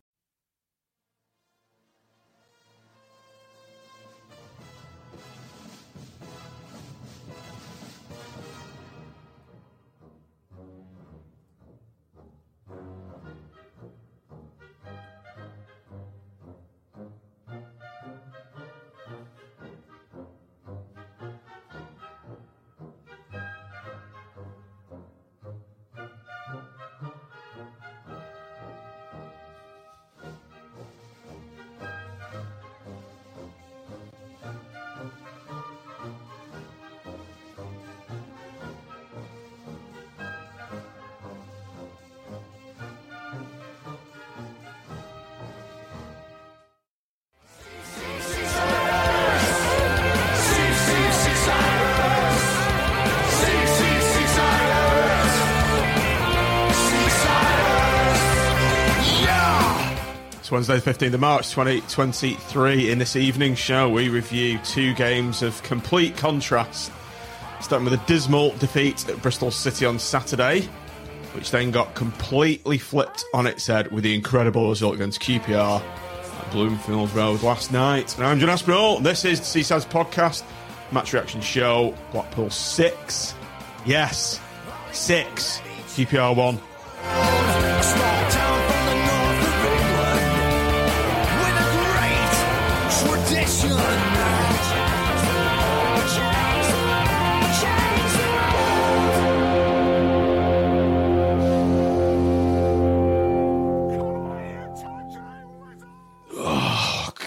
It's Wednesday, the 15th of March 2023. In this evening show, we review two games of complete contrast. Starting with a dismal defeat at Bristol City on Saturday, which then got completely flipped on its head with the incredible result against QPR at Bloomfield Road last night. And I'm John Aspinall. This is the Seasiders podcast, match reaction show. Blackpool 6. Yes, 6. QPR 1.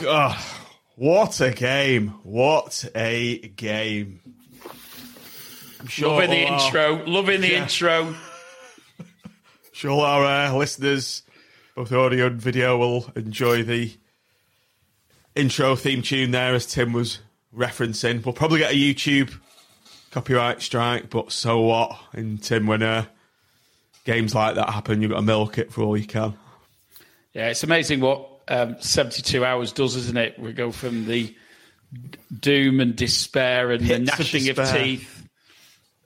God, what a game! What a game! I'm sure Loving the all our- intro. Loving the Yeah. intro. Sure, our uh, listeners, both audio and video, will enjoy the intro theme tune there, as Tim was referencing. We'll probably get a YouTube copyright strike, but so what? And Tim, when uh, games like that happen, you've got to milk it for all you can. Yeah, it's amazing what um, 72 hours does, isn't it? We go from the doom and despair and the Pits of gnashing of, despair. teeth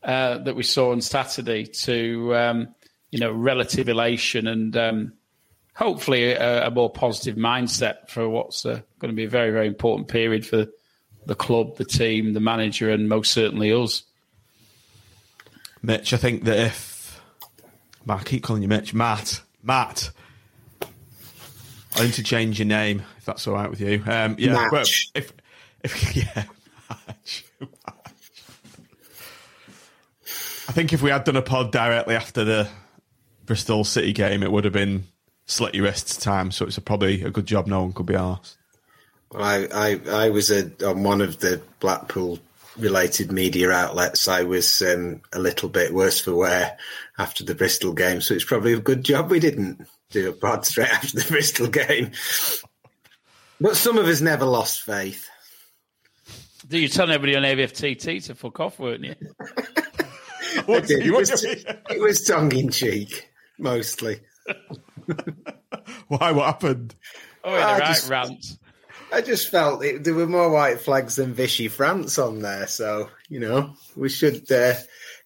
uh, that we saw on Saturday to, um, you know, relative elation and um, hopefully a, a more positive mindset for what's uh, going to be a very, very important period for the club, the team, the manager, and most certainly us. Mitch, I think that if I keep calling you Mitch, Matt, Matt, I need to change your name if that's all right with you. Um, yeah, Match. well, if if yeah, Match. I think if we had done a pod directly after the Bristol City game, it would have been slit your wrists time. So it's a, probably a good job no one could be asked. I, I, I was a, on one of the Blackpool related media outlets. I was um, a little bit worse for wear after the Bristol game, so it's probably a good job we didn't do a pod straight after the Bristol game. But some of us never lost faith. You tell everybody on AVFTT to fuck off, weren't you? I did. It was, it was tongue in cheek, mostly. Why? What happened? Oh, yeah, I the right just- rant. I just felt it, there were more white flags than Vichy France on there, so you know we should uh,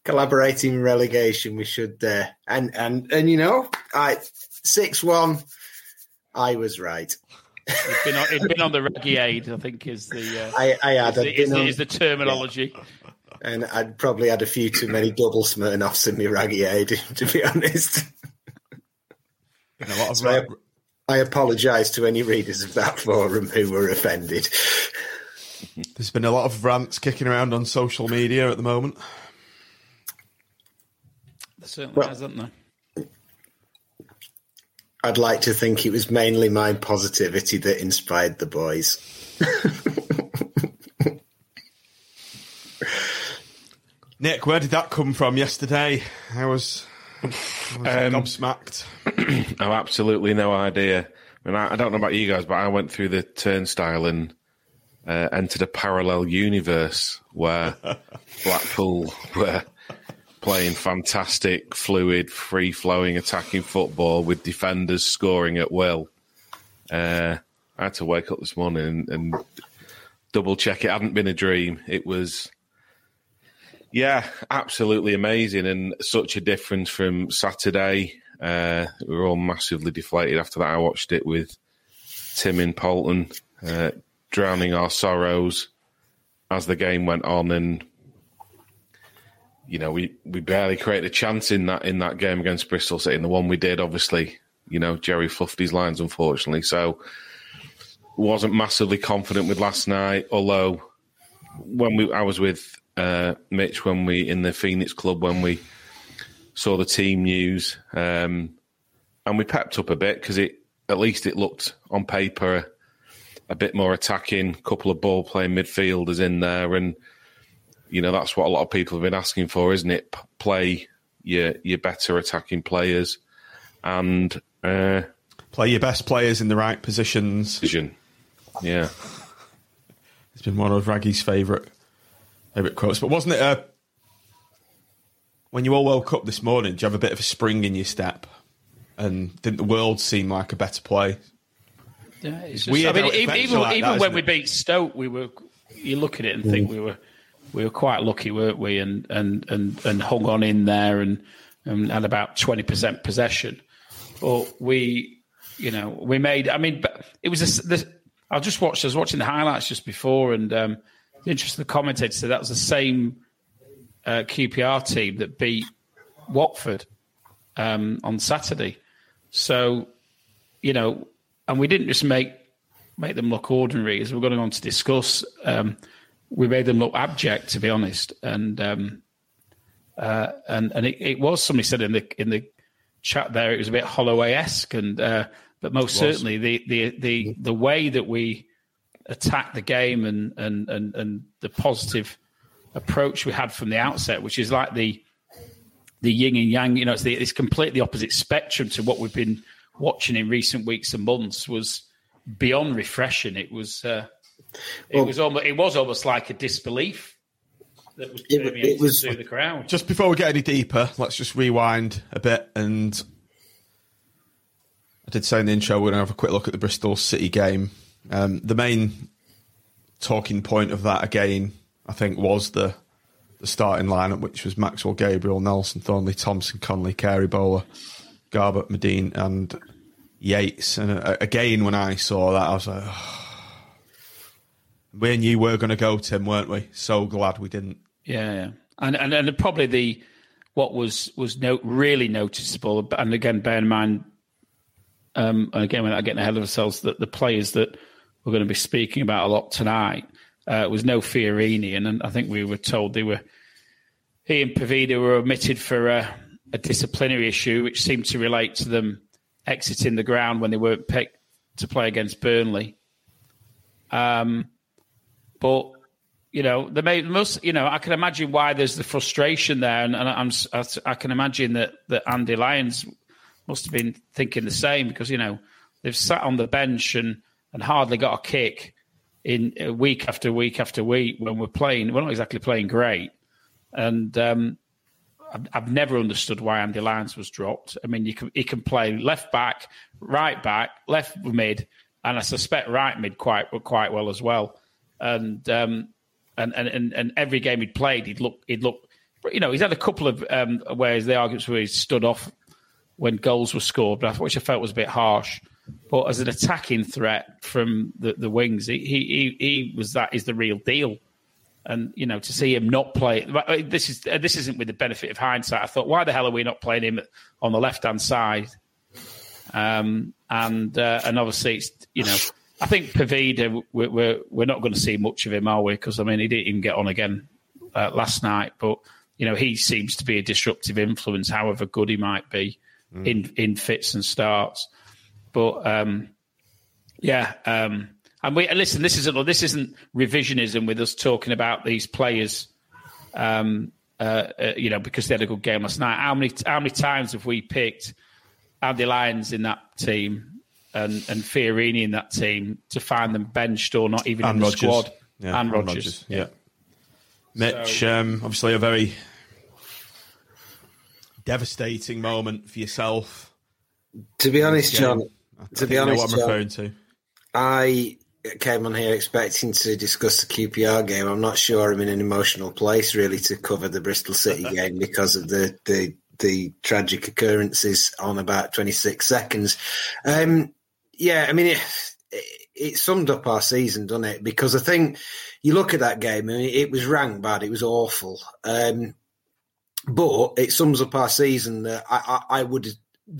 collaborate in relegation. We should, uh, and and and you know, I six one. I was right. It's been on, it's been on the Raggy Aid, I think, is the uh, I, I had is, the, is, the, is the terminology. Yeah. And I'd probably had a few too many double Smirnoffs in my Raggy Aid, to be honest. A lot so I, I apologise to any readers of that forum who were offended. There's been a lot of rants kicking around on social media at the moment. There certainly well, hasn't there? I'd like to think it was mainly my positivity that inspired the boys. Nick, where did that come from yesterday? I was, I was um, gobsmacked. I've absolutely no idea. I mean, I, I, don't know about you guys, but I went through the turnstile and uh, entered a parallel universe where Blackpool were playing fantastic, fluid, free flowing attacking football with defenders scoring at will. Uh, I had to wake up this morning and, and, double check it hadn't been a dream. It was, yeah, absolutely amazing and such a difference from Saturday. Uh, we were all massively deflated after that. I watched it with Tim in Poulton, uh, drowning our sorrows as the game went on and you know, we, we barely created a chance in that in that game against Bristol City. And the one we did, obviously, you know, Jerry fluffed his lines, unfortunately. So wasn't massively confident with last night. Although when we, I was with uh, Mitch when we in the Phoenix Club when we saw the team news, um, and we pepped up a bit because it at least it looked on paper a, bit more attacking. Couple of ball playing midfielders in there and you know that's what a lot of people have been asking for, isn't it? Play your your better attacking players and uh, play your best players in the right positions. Vision, yeah. It's been one of Raggy's favourite favourite quotes. But wasn't it a when you all woke up this morning? Did you have a bit of a spring in your step? And didn't the world seem like a better play? Yeah, it's, it's just, weird. I mean, even, even, like even that, when we beat Stoke, we were. You look at it and think mm. we were we were quite lucky, weren't we? And and and and hung on in there and, and had about twenty percent possession. But we, you know, we made. I mean, it was a, I just watched. I was watching the highlights just before, and um, interest the interesting commentator said that was the same uh, QPR team that beat Watford um, on Saturday. So, you know, and we didn't just make make them look ordinary, as we're going on to discuss. Um, we made them look abject, to be honest. And um, uh, and and it, it, was somebody said in the in the chat there it was a bit Holloway esque, and uh, but most certainly the the the the way that we attacked the game and and and and the positive approach we had from the outset, which is like the the yin and yang. You know, it's the it's completely opposite spectrum to what we've been watching in recent weeks and months. Was beyond refreshing. It was. Uh, it well, was almost it was almost like a disbelief that was it, it was through the crowd. Just before we get any deeper, let's just rewind a bit. And I did say in the intro we're going to have a quick look at the Bristol City game. Um, the main talking point of that again, I think, was the the starting lineup, which was Maxwell Gabriel, Nelson Thornley, Thompson, Connolly, Carey Bowler, Garbutt, Madine, and Yates. And uh, again, when I saw that, I was like. Oh, we knew we were going to go, Tim, weren't we? So glad we didn't. Yeah, yeah. And, and and probably the what was was no, really noticeable, and again, bear in mind, um, again, without getting ahead of ourselves, that the players that we're going to be speaking about a lot tonight uh, was no Fiorini, and, and I think we were told they were he and Poveda were omitted for a, a disciplinary issue, which seemed to relate to them exiting the ground when they weren't picked to play against Burnley. Um, but you know, the most, you know, I can imagine why there's the frustration there, and, and I'm, I, can imagine that that Andy Lyons must have been thinking the same because you know they've sat on the bench and and hardly got a kick in uh, week after week after week when we're playing. We're not exactly playing great, and um, I've, I've, never understood why Andy Lyons was dropped. I mean, you can he can play left back, right back, left mid, and I suspect right mid quite quite well as well. And um, and, and and every game he'd played, he'd look he'd look. You know, he's had a couple of um, whereas the arguments where he stood off when goals were scored, which I felt was a bit harsh. But as an attacking threat from the, the wings, he, he he was that is the real deal. And you know, to see him not play uh, this is uh, this isn't with the benefit of hindsight. I thought, why the hell are we not playing him on the left hand side? Um, and uh, and obviously, it's you know, I think Poveda, we're, we're, we're not going to see much of him, are we? Because I mean, he didn't even get on again uh, last night, but you know, he seems to be a disruptive influence, however good he might be mm. in in fits and starts. But um, yeah, um, and we listen. This isn't this isn't revisionism with us talking about these players. Um, uh, uh, you know, because they had a good game last night. How many how many times have we picked Andy Lyons in that team and and Fiorini in that team to find them benched or not even and in the Rogers. squad? Yeah, and, and Rogers. Rogers. yeah. Mitch, so, um, obviously a very devastating moment for yourself. To be honest, John, to be honest, what I'm referring to. I came on here expecting to discuss the QPR game. I'm not sure I'm in an emotional place really to cover the Bristol City game because of the the the tragic occurrences on about 26 seconds. Um, yeah, I mean, it, it, summed up our season, doesn't it? Because I think you look at that game, I mean, it was ranked bad, it was awful. Um, but it sums up our season that I, I, I would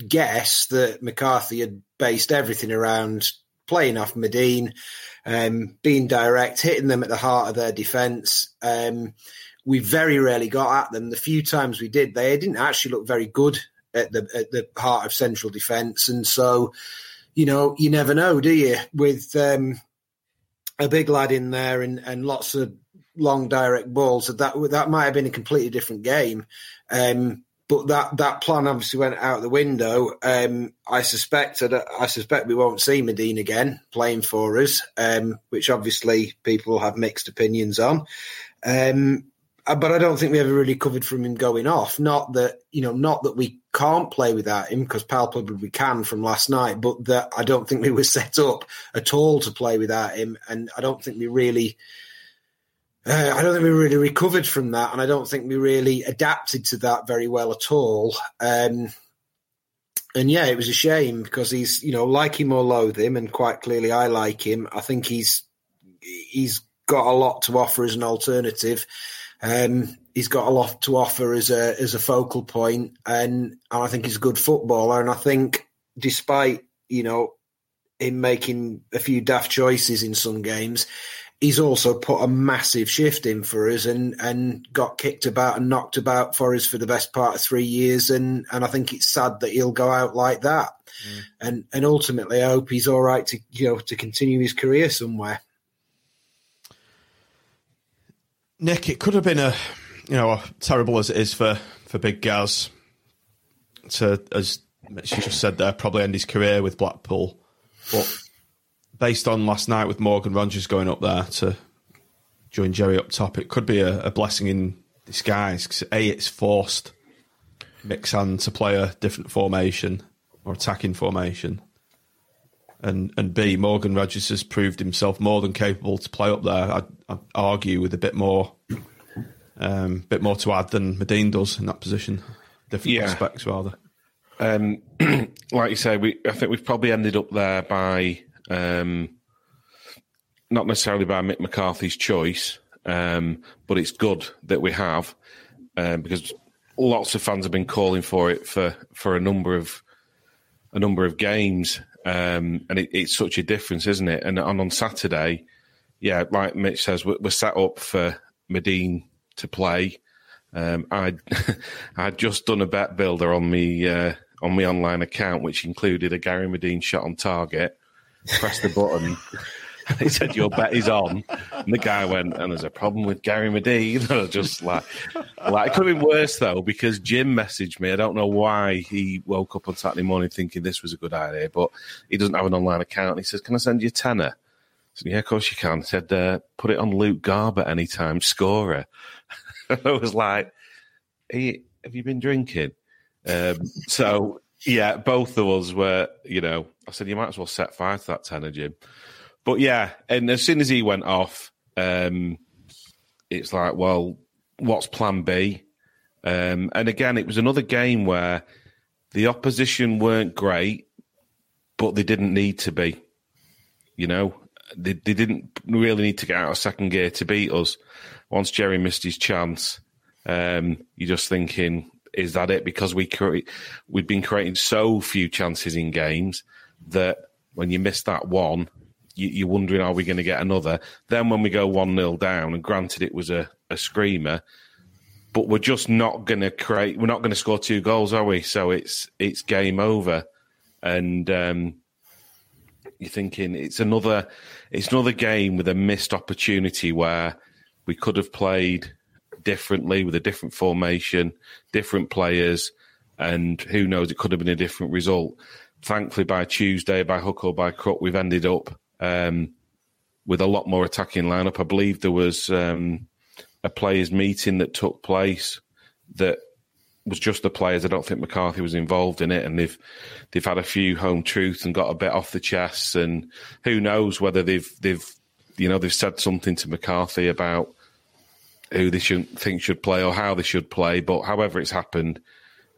guess that McCarthy had based everything around playing off Madine, um, being direct, hitting them at the heart of their defence. Um, we very rarely got at them. The few times we did, they didn't actually look very good at the at the heart of central defence, and so you know you never know, do you? With um, a big lad in there and, and lots of long direct balls, that that might have been a completely different game. Um, but that that plan obviously went out the window. Um, I suspect that I suspect we won't see Madine again playing for us, um, which obviously people have mixed opinions on. Um, but I don't think we ever really covered from him going off. Not that you know, not that we can't play without him because palpably we can from last night, but that I don't think we were set up at all to play without him, and I don't think we really uh, I don't think we really recovered from that, and I don't think we really adapted to that very well at all. Um, and yeah, it was a shame because he's, you know, like him or loathe him, and quite clearly I like him. I think he's he's got a lot to offer as an alternative. Um, he's got a lot to offer as a as a focal point, and, and I think he's a good footballer. And I think, despite you know him making a few daft choices in some games, he's also put a massive shift in for us and and got kicked about and knocked about for us for the best part of three years and and I think it's sad that he'll go out like that mm. and and ultimately I hope he's all right to you know to continue his career somewhere. Nick, it could have been a you know terrible as it is for for Big Gaz to as she just said there probably end his career with Blackpool, but based on last night with Morgan Rogers going up there to join Jerry up top, it could be a, a blessing in disguise. Because a, it's forced Mixon to play a different formation or attacking formation, and and B, Morgan Rogers has proved himself more than capable to play up there. I'd, I'd argue with a bit more, um, bit more to add than Madine does in that position. Different yeah. aspects, rather. Um, like you say, we I think we've probably ended up there by um, not necessarily by Mick McCarthy's choice, um, but it's good that we have um, because lots of fans have been calling for it for, for a number of a number of games, um, and it, it's such a difference, isn't it? And, and on Saturday, yeah, like Mitch says, we're, we're set up for Madine to play. Um, I I'd just done a bet builder on me uh, on my online account, which included a Gary Madine shot on target, press the button. he said, Your bet is on. And the guy went, And there's a problem with Gary Madine. I just like, like, it could have been worse though, because Jim messaged me. I don't know why he woke up on Saturday morning thinking this was a good idea, but he doesn't have an online account. He says, Can I send you a tenner? Said, Yeah, of course you can. He said, uh, Put it on Luke Garbutt anytime scorer. I was like, hey, Have you been drinking? Um, so Yeah, both of us were, you know, I said, you might as well set fire to that tenner, Jim. But yeah, and as soon as he went off, um, it's like, well, what's plan B? Um, and again, it was another game where the opposition weren't great, but they didn't need to be. You know, they, they didn't really need to get out of second gear to beat us. Once Jerry missed his chance, um, you're just thinking, is that it? Because we create, we've been creating so few chances in games that when you miss that one, you, are wondering, are we going to get another? Then when we go 1 0 down, and granted it was a, a screamer, but we're just not going to create, we're not going to score two goals, are we? So it's it's game over. And um, you're thinking it's another it's another game with a missed opportunity where we could have played differently with a different formation, different players, and who knows, it could have been a different result. Thankfully, by Tuesday, by hook or by crook, we've ended up um, with a lot more attacking lineup. I believe there was um, a players' meeting that took place that was just the players. I don't think McCarthy was involved in it, and they've they've had a few home truths and got a bit off the chests. And who knows whether they've they've you know they've said something to McCarthy about who they should think should play or how they should play. But however it's happened,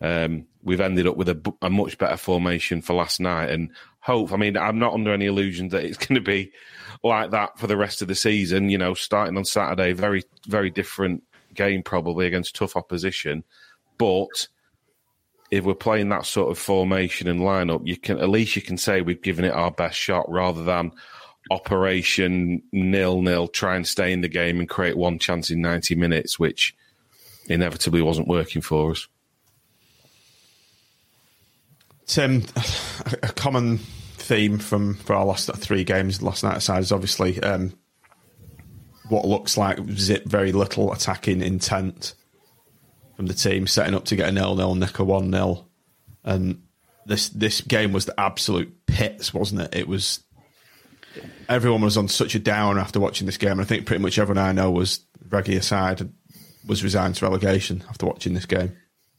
um, we've ended up with a, a, much better formation for last night. And hope, I mean, I'm not under any illusion that it's going to be like that for the rest of the season. You know, starting on Saturday, very, very different game probably against tough opposition. But if we're playing that sort of formation and lineup, you can at least you can say we've given it our best shot rather than operation nil nil, try and stay in the game and create one chance in 90 minutes, which inevitably wasn't working for us. Tim, a common theme from for our last three games last night aside is obviously um, what looks like zip very little attacking intent from the team, setting up to get a nil nil, nick a one 0 and this this game was the absolute pits, wasn't it? It was everyone was on such a down after watching this game. And I think pretty much everyone I know was Reggie aside was resigned to relegation after watching this game.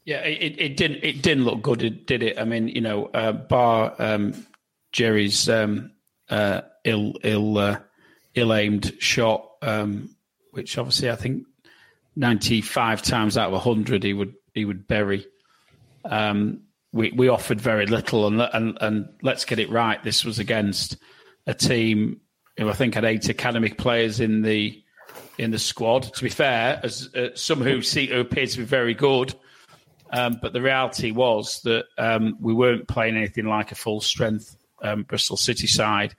Yeah, it, it didn't it didn't look good, did it? I mean, you know, uh, bar um, Jerry's um, uh, ill ill uh, ill aimed shot, um, which obviously I think ninety five times out of hundred he would he would bury. Um, we we offered very little, and and and let's get it right. This was against a team who I think had eight academic players in the in the squad. To be fair, as uh, some who see who appear to be very good, um, but the reality was that um, we weren't playing anything like a full strength um, Bristol City side,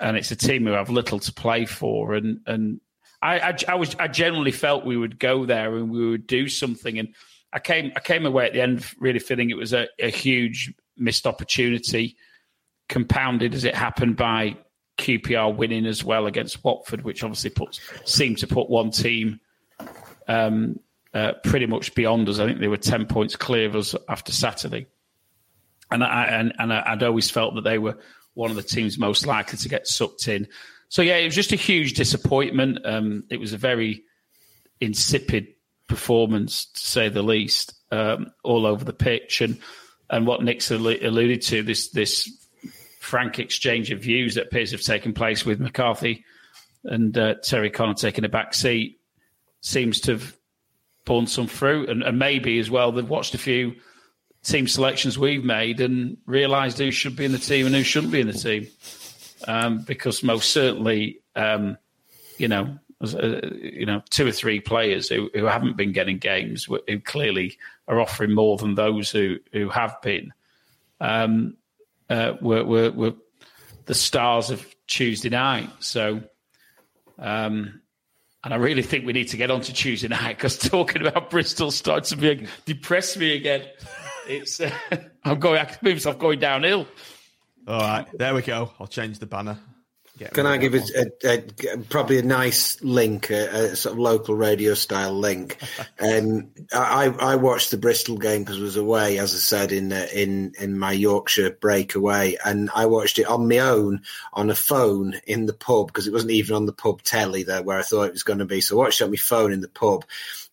and it's a team who have little to play for. And and I, I, I was I generally felt we would go there and we would do something. And I came I came away at the end really feeling it was a, a huge missed opportunity, compounded as it happened by QPR winning as well against Watford, which obviously puts seemed to put one team um, uh, pretty much beyond us. I think they were ten points clear of us after Saturday, and I and, and I'd always felt that they were one of the teams most likely to get sucked in. So yeah, it was just a huge disappointment. Um, it was a very insipid performance, to say the least, um, all over the pitch, and and what Nick's alluded to this this frank exchange of views that appears to have taken place with McCarthy and uh, Terry Connor taking a back seat seems to have borne some fruit, and, and maybe as well they've watched a few team selections we've made and realised who should be in the team and who shouldn't be in the team. Um, because most certainly, um, you know, uh, you know, two or three players who, who haven't been getting games who clearly are offering more than those who who have been. Um, uh, were, were, were the stars of Tuesday night. So, um, and I really think we need to get on to Tuesday night because talking about Bristol starts to be, depress me again. It's uh, I'm going. I can move myself going downhill. All right, there we go. I'll change the banner. Can I give it a, a, probably a nice link, a, a, sort of local radio style link? um, I, I watched the Bristol game because I was away, as I said in uh, in in my Yorkshire breakaway, and I watched it on my own on a phone in the pub because it wasn't even on the pub telly there where I thought it was going to be. So I watched it on my phone in the pub,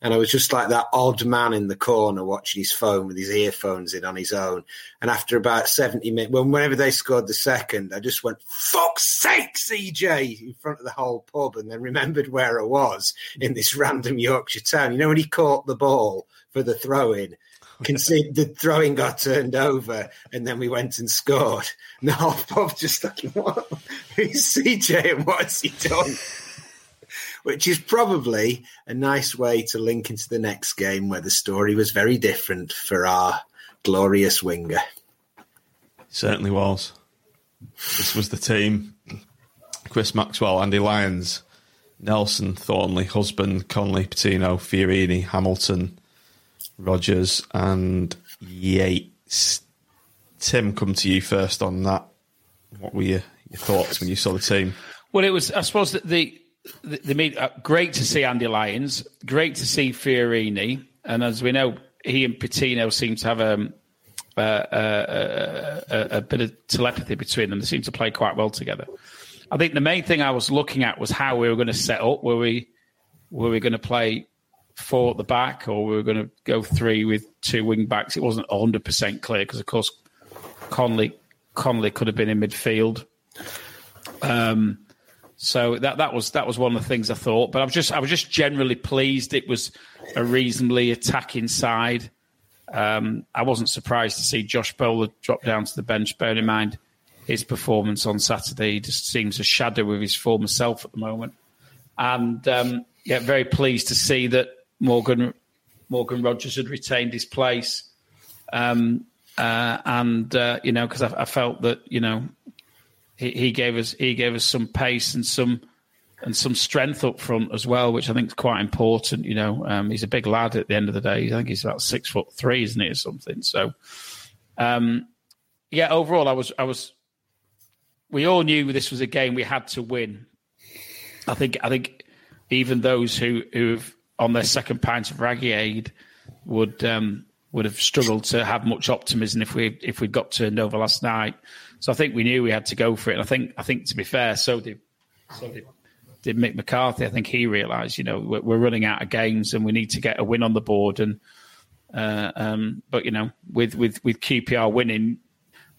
and I was just like that odd man in the corner watching his phone with his earphones in on his own. And after about 70 minutes, when, whenever they scored the second, I just went, fuck's sake, CJ, in front of the whole pub, and then remembered where I was in this random Yorkshire town. You know, when he caught the ball for the throw in, conceded the throwing got turned over, and then we went and scored. And the whole pub just like, what? Who's CJ and what's he done? Which is probably a nice way to link into the next game where the story was very different for our glorious winger. Certainly was. This was the team. Chris Maxwell, Andy Lyons, Nelson, Thornley, Husband, Connolly, Patino, Fiorini, Hamilton, Rogers, and Yates. Tim, come to you first on that. What were your, your thoughts when you saw the team? Well, it was, I suppose, that the the, the uh, great to see Andy Lyons, great to see Fiorini, and as we know, he and Patino seem to have um, a, a, a, a, bit of telepathy between them. They seem to play quite well together. I think the main thing I was looking at was how we were going to set up. Were we were we going to play four at the back, or were we going to go three with two wing backs? It wasn't hundred percent clear because, of course, Connolly Connolly could have been in midfield. Um, so that that was that was one of the things I thought. But I was just I was just generally pleased. It was a reasonably attacking side. Um, I wasn't surprised to see Josh Bowler drop down to the bench. Bearing in mind his performance on Saturday, he just seems a shadow of his former self at the moment. And um, yeah, very pleased to see that Morgan Morgan Rogers had retained his place. Um, uh, and uh, you know, because I, I, felt that you know he, he gave us he gave us some pace and some and some strength up front as well, which I think is quite important. You know, um, he's a big lad at the end of the day. I think he's about six foot three, isn't he, or something? So, um, yeah, overall, I was I was. We all knew this was a game we had to win. I think I think even those who who've on their second pint of Raggy Aid would um, would have struggled to have much optimism if we if we got turned over last night. So I think we knew we had to go for it. And I think I think to be fair, so did so did, did Mick McCarthy. I think he realised, you know, we're, we're, running out of games and we need to get a win on the board. And uh, um, but you know, with with with QPR winning,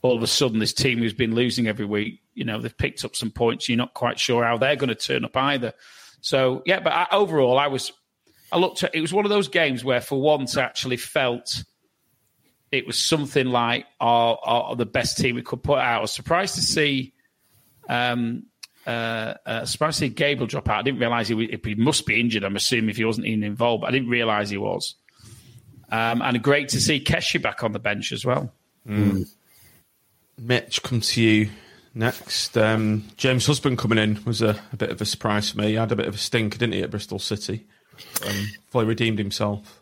all of a sudden this team who's been losing every week, you know, they've picked up some points. You're not quite sure how they're going to turn up either. So yeah, but I, overall, I was I looked at it was one of those games where for once I actually felt it was something like our, our, the best team we could put out. I was surprised to see um, uh, uh, surprised to see Gabriel drop out. I didn't realise he, was, he must be injured. I'm assuming if he wasn't even involved, I didn't realise he was. Um, and great to see Keshi back on the bench as well. Mm. Mitch, come to you next. Um, James Husband coming in was a, a, bit of a surprise for me. He had a bit of a stinker, didn't he, at Bristol City? Um, fully redeemed himself.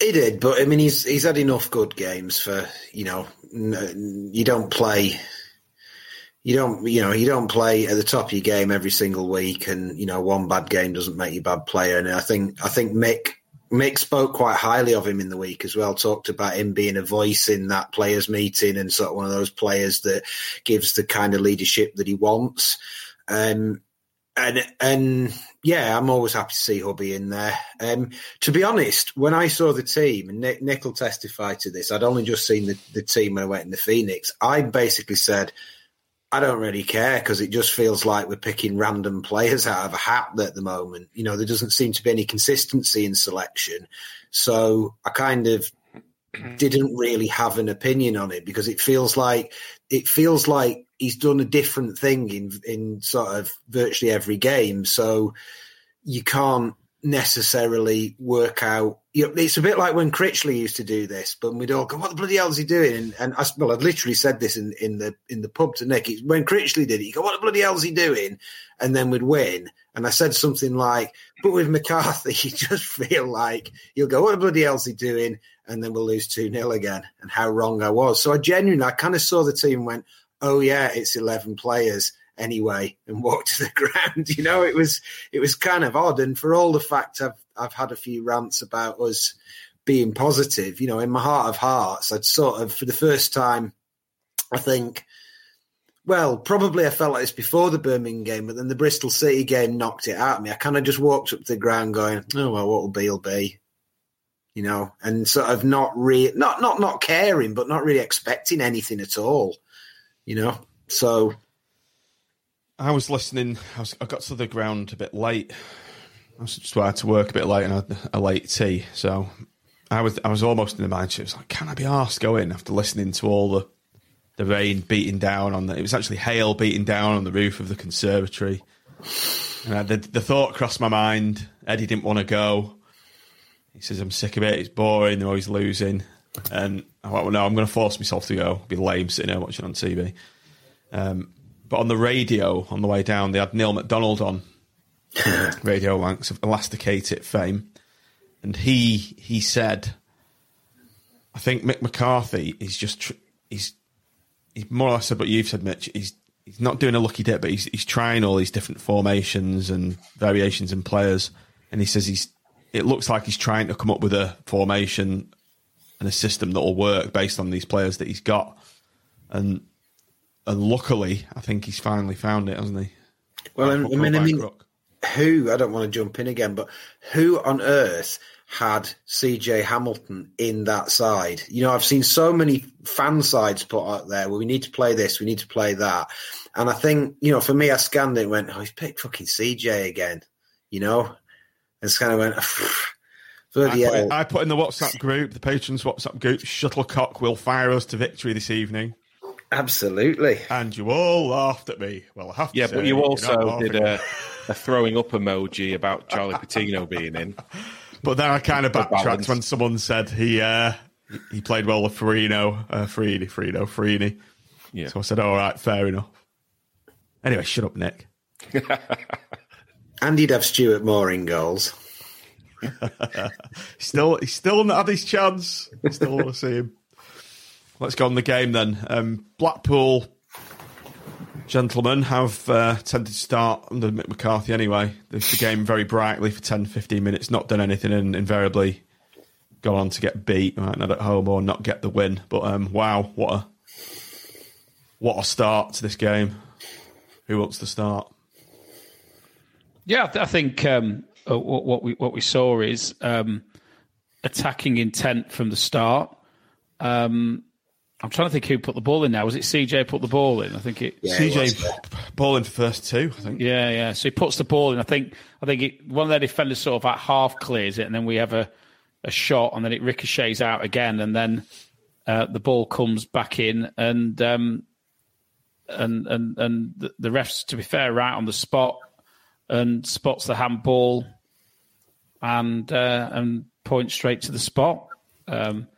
He did, but I mean, he's he's had enough good games for you know. You don't play, you don't you know you don't play at the top of your game every single week, and you know one bad game doesn't make you a bad player. And I think I think Mick Mick spoke quite highly of him in the week as well. Talked about him being a voice in that players' meeting and sort of one of those players that gives the kind of leadership that he wants. Um, and and yeah, I'm always happy to see Hubby in there. Um, to be honest, when I saw the team, and Nick, Nick will testify to this, I'd only just seen the, the team when I went in the Phoenix. I basically said, I don't really care because it just feels like we're picking random players out of a hat at the moment. You know, there doesn't seem to be any consistency in selection. So I kind of didn't really have an opinion on it because it feels like it feels like he's done a different thing in in sort of virtually every game. So you can't necessarily work out. You know, it's a bit like when Critchley used to do this, but we'd all go, "What the bloody hell is he doing?" And, and I, well, I'd literally said this in, in the in the pub to Nick. When Critchley did it, you go, "What the bloody hell is he doing?" And then we'd win. And I said something like, "But with McCarthy, you just feel like you'll go, what the bloody hell is he doing?" And then we'll lose two 0 again. And how wrong I was. So I genuinely, I kind of saw the team went, oh yeah, it's 11 players. anyway and walked to the ground. You know, it was it was kind of odd. And for all the fact I've I've had a few rants about us being positive, you know, in my heart of hearts, I'd sort of for the first time, I think. Well, probably I felt like this before the Birmingham game, but then the Bristol City game knocked it out of me. I kind of just walked up to the ground going, "Oh well, what will be, will be," you know, and sort of not really, not not not caring, but not really expecting anything at all, you know. So I was listening. I, was, I got to the ground a bit late. I was just had to work a bit late and I had a late tea. So I was I was almost in the mindset. I was like, can I be asked going after listening to all the the rain beating down on the? It was actually hail beating down on the roof of the conservatory. And the, the thought crossed my mind. Eddie didn't want to go. He says, "I'm sick of it. It's boring. They're always losing." And I went, "Well, no, I'm going to force myself to go. It'll be lame sitting here watching on TV." Um, but on the radio on the way down, they had Neil McDonald on Radio Wanks of Elasticate fame, and he he said, "I think Mick McCarthy is just tr- he's he's more or less said what you've said, Mitch. He's he's not doing a lucky dip, but he's he's trying all these different formations and variations in players, and he says he's it looks like he's trying to come up with a formation and a system that will work based on these players that he's got, and." And luckily, I think he's finally found it, hasn't he? Well, I mean, I mean, who I don't want to jump in again, but who on earth had CJ Hamilton in that side? You know, I've seen so many fan sides put out there where we need to play this, we need to play that, and I think you know, for me, I scanned it and went, "Oh, he's picked fucking CJ again," you know, and it's kind of went. Ah, bloody I put, hell. in, I put in the WhatsApp group, the patrons WhatsApp group, Shuttlecock will fire us to victory this evening. Absolutely. And you all laughed at me. Well, I have to Yeah, say, but you also did a, a throwing up emoji about Charlie Patino being in. But then I kind of backtracked when someone said he uh, he played well with Farino, uh, Freeney, Frino, Freeney. Yeah. So I said, all right, fair enough. Anyway, shut up, Nick. And he'd have Stuart Moore in goals. Still, he's still not had his chance. Still want to see him. Let's go on the game then. Um, Blackpool gentlemen have uh, tended to start under Mick McCarthy anyway. The, the game very brightly for 10, 15 minutes, not done anything, and invariably gone on to get beat, right, not at home or not get the win. But um, wow, what a what a start to this game. Who wants to start? Yeah, I think um, uh, what, what we what we saw is um, attacking intent from the start. Um, I'm trying to think who put the ball in now. Was it CJ put the ball in? I think it. Yeah, it CJ ball in for first two, I think. Yeah, yeah. So he puts the ball in. I think I think it, one of their defenders sort of like half clears it, and then we have a, a shot, and then it ricochets out again, and then uh, the ball comes back in, and um, and and and the, the refs, to be fair, right on the spot, and spots the handball, and uh, and points straight to the spot. Um,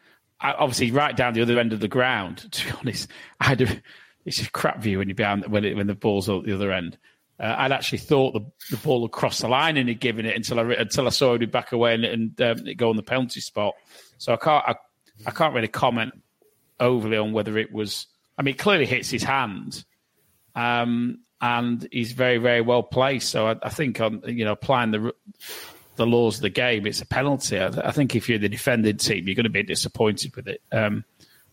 I- obviously, right down the other end of the ground. To be honest, I had a, it's a crap view when you're behind when it, when the ball's at the other end. Uh, I'd actually thought the, the ball had crossed the line and he'd given it until I until I saw him back away and, and um, it go on the penalty spot. So I can't I, I can't really comment overly on whether it was. I mean, clearly hits his hand, um, and he's very very well placed. So I, I think on you know applying the the laws of the game, it's a penalty. I, I think if you're the defending team, you're going to be disappointed with it um,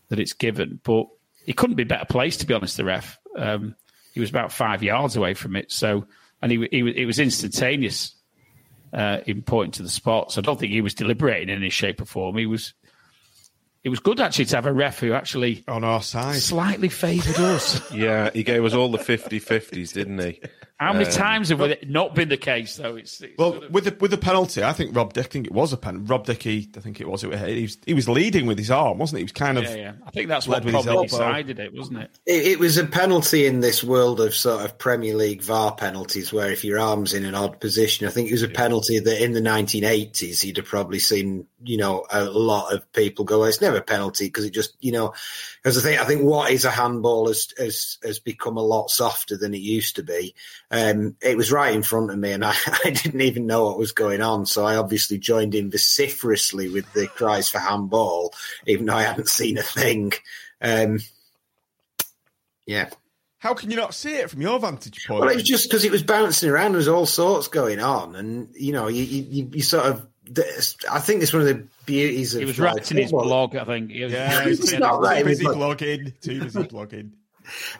that it's given. But he couldn't be better placed, to be honest. The ref, um, he was about five yards away from it. So, and he, he it was instantaneous uh, in pointing to the spot. So I don't think he was deliberating in any shape or form. He was. It was good actually to have a ref who actually On our side. slightly favoured us. Yeah, he gave us all the 50 50s, didn't he? How many um, times have it not been the case though? It's, it's Well, sort of- with the with the penalty, I think Rob Dick. I think it was a pen. Rob Dickie, I think it was. He was, he was leading with his arm, wasn't he? He was kind of. yeah, yeah. I think that's led what with his probably elbow. decided it, wasn't it? It, it was a penalty in this world of sort of Premier League VAR penalties, where if your arm's in an odd position, I think it was a penalty that in the 1980s you'd have probably seen, you know, a lot of people go, "It's never a penalty because it just, you know, because I think I think what is a handball has has, has become a lot softer than it used to be. Um, it was right in front of me, and I, I didn't even know what was going on, so I obviously joined in vociferously with the cries for handball, even though I hadn't seen a thing. Um, yeah. How can you not see it from your vantage point? Well, it was just because it was bouncing around. There was all sorts going on, and you know, you you, you sort of. I think it's one of the beauties of. He was live writing his football. blog. I think. He was- yeah, he's not right, too busy but- blogging. Too busy blogging.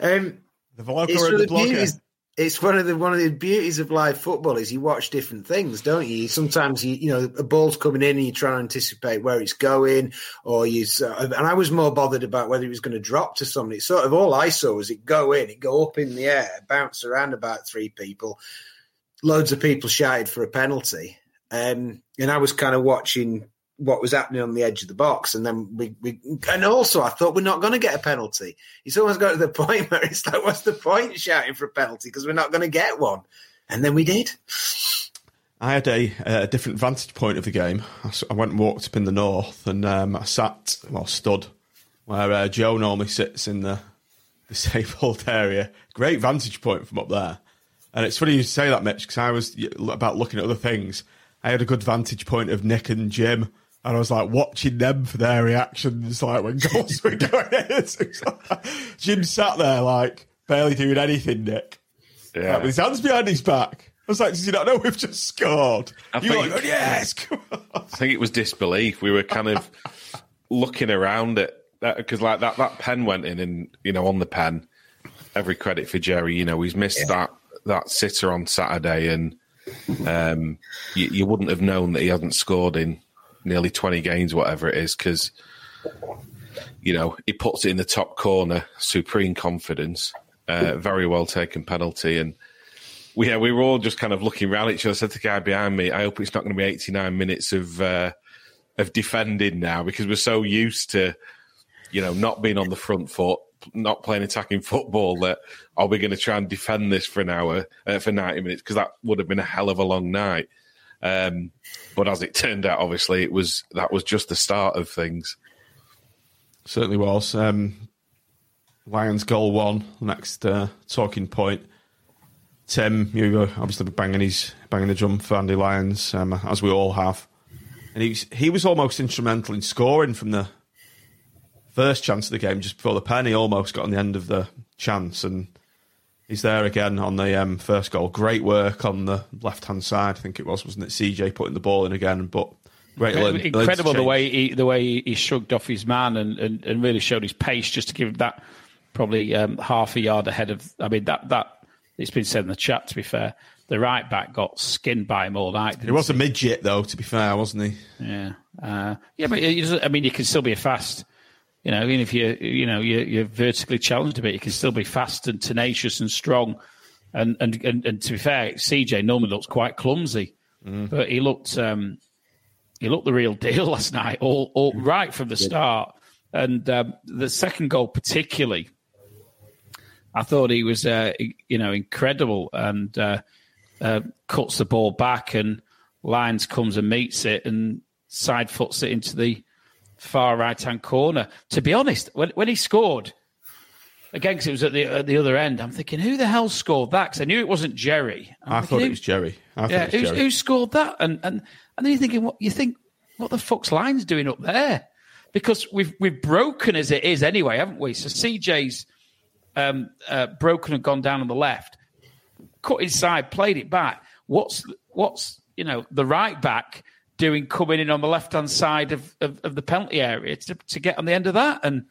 Um, The vlogger it's and the the blogger. beauties. It's one of the one of the beauties of live football is you watch different things, don't you? Sometimes you you know a ball's coming in and you try and anticipate where it's going, or you. sort And I was more bothered about whether it was going to drop to somebody. Sort of all I saw was it go in, it go up in the air, bounce around about three people. Loads of people shouted for a penalty, um, and I was kind of watching what was happening on the edge of the box, and then we, we and also I thought we're not going to get a penalty. It's almost got to the point where it's like, what's the point shouting for a penalty because we're not going to get one, and then we did. I had a, a different vantage point of the game. I, went and walked up in the north, and um, I sat, well, stood where uh, Joe normally sits in the disabled area. Great vantage point from up there. And it's funny you say that, Mitch, because I was about looking at other things. I had a good vantage point of Nick and Jim, and I was like watching them for their reactions, like when goals were going in. Jim sat there like barely doing anything, Nick. Yeah. Like, with his hands behind his back. I was like, does he not know we've just scored? I you think- like, oh, yes. I think it was disbelief. We were kind of looking around it because, like that, that pen went in, and you know, on the pen, every credit for Jerry. You know, he's missed that that sitter on Saturday, and um, you, you wouldn't have known that he hasn't scored in nearly twenty games, whatever it is, because you know he puts it in the top corner, supreme confidence, uh, very well taken penalty, and we, yeah, we were all just kind of looking around each other. I said to the guy behind me, I hope it's not going to be 89 minutes of uh, of defending now because we're so used to, you know, not being on the front foot, not playing attacking football that are we going to try and defend this for an hour, uh, for 90 minutes? Because that would have been a hell of a long night. Um, but as it turned out, obviously, it was that was just the start of things. Certainly was. Um, Lyons goal one, next uh, talking point. Tim, you were obviously banging his banging the drum for Andy Lyons, um, as we all have, and he was, he was almost instrumental in scoring from the first chance of the game, just before the pen. He almost got on the end of the chance, and he's there again on the um, first goal. Great work on the left hand side, I think it was, wasn't it? CJ putting the ball in again, but great, learn- incredible the way he the way he, he shrugged off his man and, and, and really showed his pace just to give him that probably um, half a yard ahead of. I mean that that it's been said in the chat. To be fair, the right back got skinned by him all night. He was a midget, though. To be fair, wasn't he? Yeah, uh, yeah, but it I mean, you can still be a fast. You know, even if you you know you're, you're vertically challenged a bit, you can still be fast and tenacious and strong. And and and, and to be fair, CJ normally looks quite clumsy, but he looked um, he looked the real deal last night, all all right from the start. And um, the second goal, particularly, I thought he was, uh, you know, incredible and uh, uh, cuts the ball back, and Lyons comes and meets it and side foots it into the far right hand corner. To be honest, when when he scored again, 'cause it was at the at the other end, I'm thinking, who the hell scored that? Because I knew it wasn't Jerry. I'm I thinking, thought it was Jerry. I thought yeah, it was Jerry. who scored that? And and and then you're thinking, what you think? What the fuck's Lyons' doing up there? Because we've we've broken as it is anyway, haven't we? So CJ's um, uh, broken and gone down on the left, cut inside, played it back. What's what's you know the right back doing coming in on the left hand side of, of, of the penalty area to, to get on the end of that? And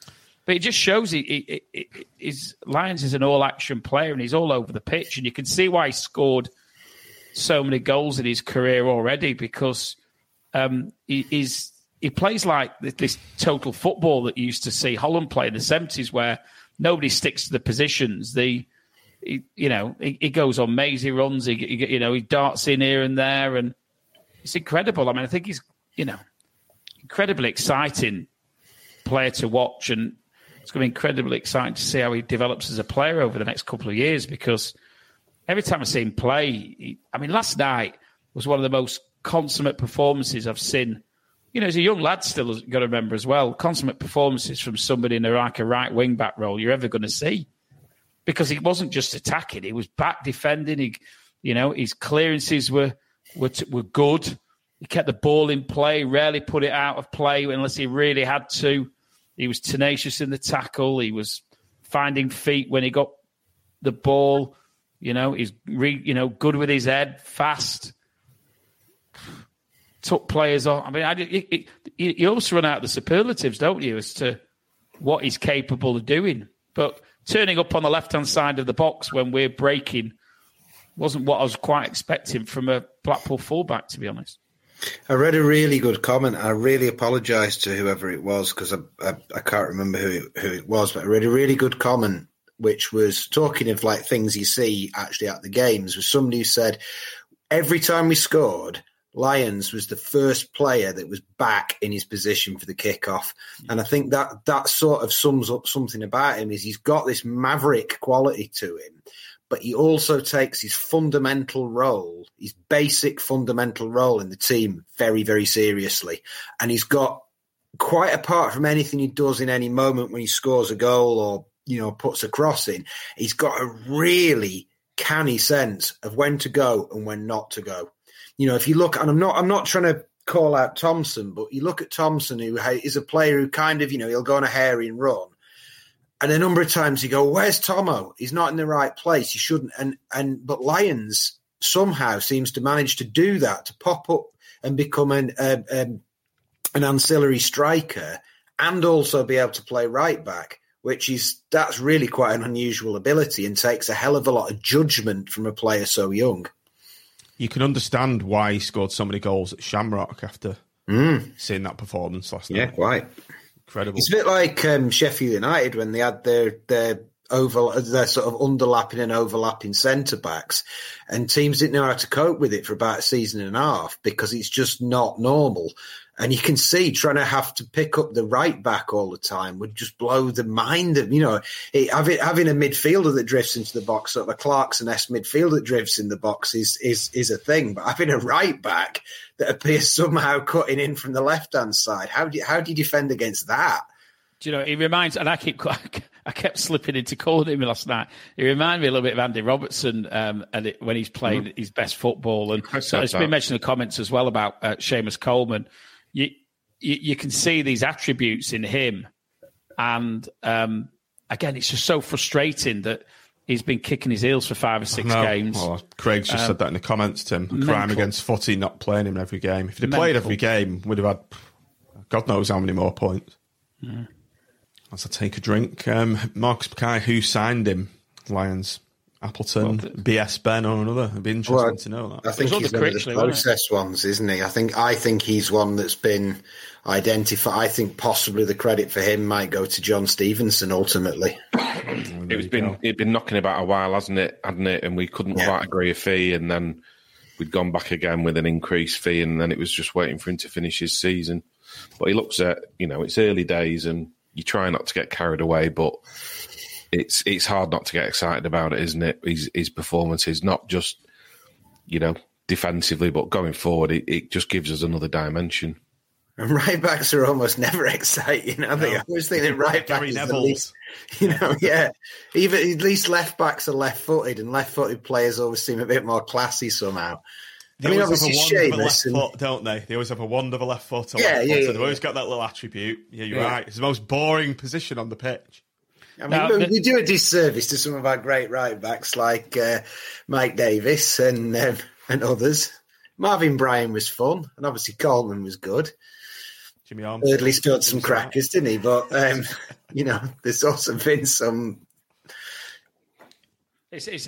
but it just shows he, he, he, Lyons is an all action player and he's all over the pitch, and you can see why he scored so many goals in his career already because um, he, he plays like this, total football that you used to see Holland play in the seventies, where nobody sticks to the positions. The he, you know he, goes on mazy runs. He, he you know he darts in here and there, and it's incredible. I mean, I think he's you know incredibly exciting player to watch, and it's going to be incredibly exciting to see how he develops as a player over the next couple of years because every time I see him play, he, I mean, last night was one of the most consummate performances I've seen. You know, as a young lad, still got to remember as well, consummate performances from somebody in a, like a right wing back role you're ever going to see, because he wasn't just attacking; he was back defending. He, you know, his clearances were were t- were good. He kept the ball in play, rarely put it out of play unless he really had to. He was tenacious in the tackle. He was finding feet when he got the ball. You know, he's re, you know good with his head, fast. Took players off. I mean, I, it, it, you also run out of the superlatives, don't you, as to what he's capable of doing. But turning up on the left hand side of the box when we're breaking wasn't what I was quite expecting from a Blackpool fullback, to be honest. I read a really good comment. I really apologise to whoever it was because I, I, I, can't remember who who it was, but I read a really good comment which was talking of like things you see actually at the games. Was somebody who said every time we scored, Lyons was the first player that was back in his position for the kickoff, and I think that that sort of sums up something about him. Is he's got this maverick quality to him, but he also takes his fundamental role, his basic fundamental role in the team very, very seriously. And he's got quite apart from anything he does in any moment when he scores a goal or, you know, puts a cross in, he's got a really canny sense of when to go and when not to go. You know, if you look, and I'm not, I'm not trying to call out Thompson, but you look at Thompson, who is a player who kind of, you know, he'll go on a herring run and a number of times you go, "Where's Tomo? He's not in the right place. He shouldn't." And and but Lyons somehow seems to manage to do that to pop up and become an um, um, an ancillary striker and also be able to play right back, which is that's really quite an unusual ability and takes a hell of a lot of judgment from a player so young. You can understand why he scored so many goals at Shamrock after mm. seeing that performance last night. Yeah, quite. Incredible. It's a bit like um, Sheffield United when they had their their over their sort of underlapping and overlapping centre backs, and teams didn't know how to cope with it for about a season and a half because it's just not normal. And you can see trying to have to pick up the right back all the time would just blow the mind of, you know, it, having, having a midfielder that drifts into the box, sort of a Clarkson S midfielder that drifts in the box is, is, is a thing. But having a right back that appears somehow cutting in from the left hand side, how do you, how do you defend against that? Do you know, he reminds, and I keep, I kept slipping into calling him last night. He reminded me a little bit of Andy Robertson, um, and it, when he's playing mm-hmm. his best football. And so it's been mentioned in the comments as well about uh, Seamus Coleman you, you, you can see these attributes in him, and um, again, it's just so frustrating that he's been kicking his heels for five or six games. Well, Craig's just um, said that in the comments, Tim. Crime against footy, not playing him every game. If he'd played every game, we'd have had God knows how many more points. Mm. As I take a drink, um, Marcus Mackay, who signed him? Lyons. Appleton, well, BS Ben, or another. It'd be interesting well, to know that. I think he's one of the process ones, isn't he? I think I think he's one that's been identified. I think possibly the credit for him might go to John Stevenson ultimately. it's been it's been knocking about a while, hasn't it? Hadn't it? And we couldn't yeah. quite agree a fee, and then we'd gone back again with an increased fee, and then it was just waiting for him to finish his season. But he looks at you know it's early days, and you try not to get carried away, but it's it's hard not to get excited about it, isn't it? His his performances, not just you know defensively, but going forward, it, it just gives us another dimension. And right backs are almost never exciting, are they? No. I always think that right back is the least, you know, yeah. Even at least left backs are left footed, and left footed players always seem a bit more classy somehow. They I mean, obviously, Seamus and... foot, don't they? They always have a wand of a left foot. yeah, yeah, yeah, They've always got that little attribute. Yeah, you're yeah. right. It's the most boring position on the pitch. I mean, we, we, do a disservice to some of our great right backs like uh, Mike Davies and um, and others. Marvin Bryan was fun, and obviously Coleman was good. Jimmy Armfield. Thirdly, stood some crackers, didn't he? But um, you know, there's also been some. It's, it's,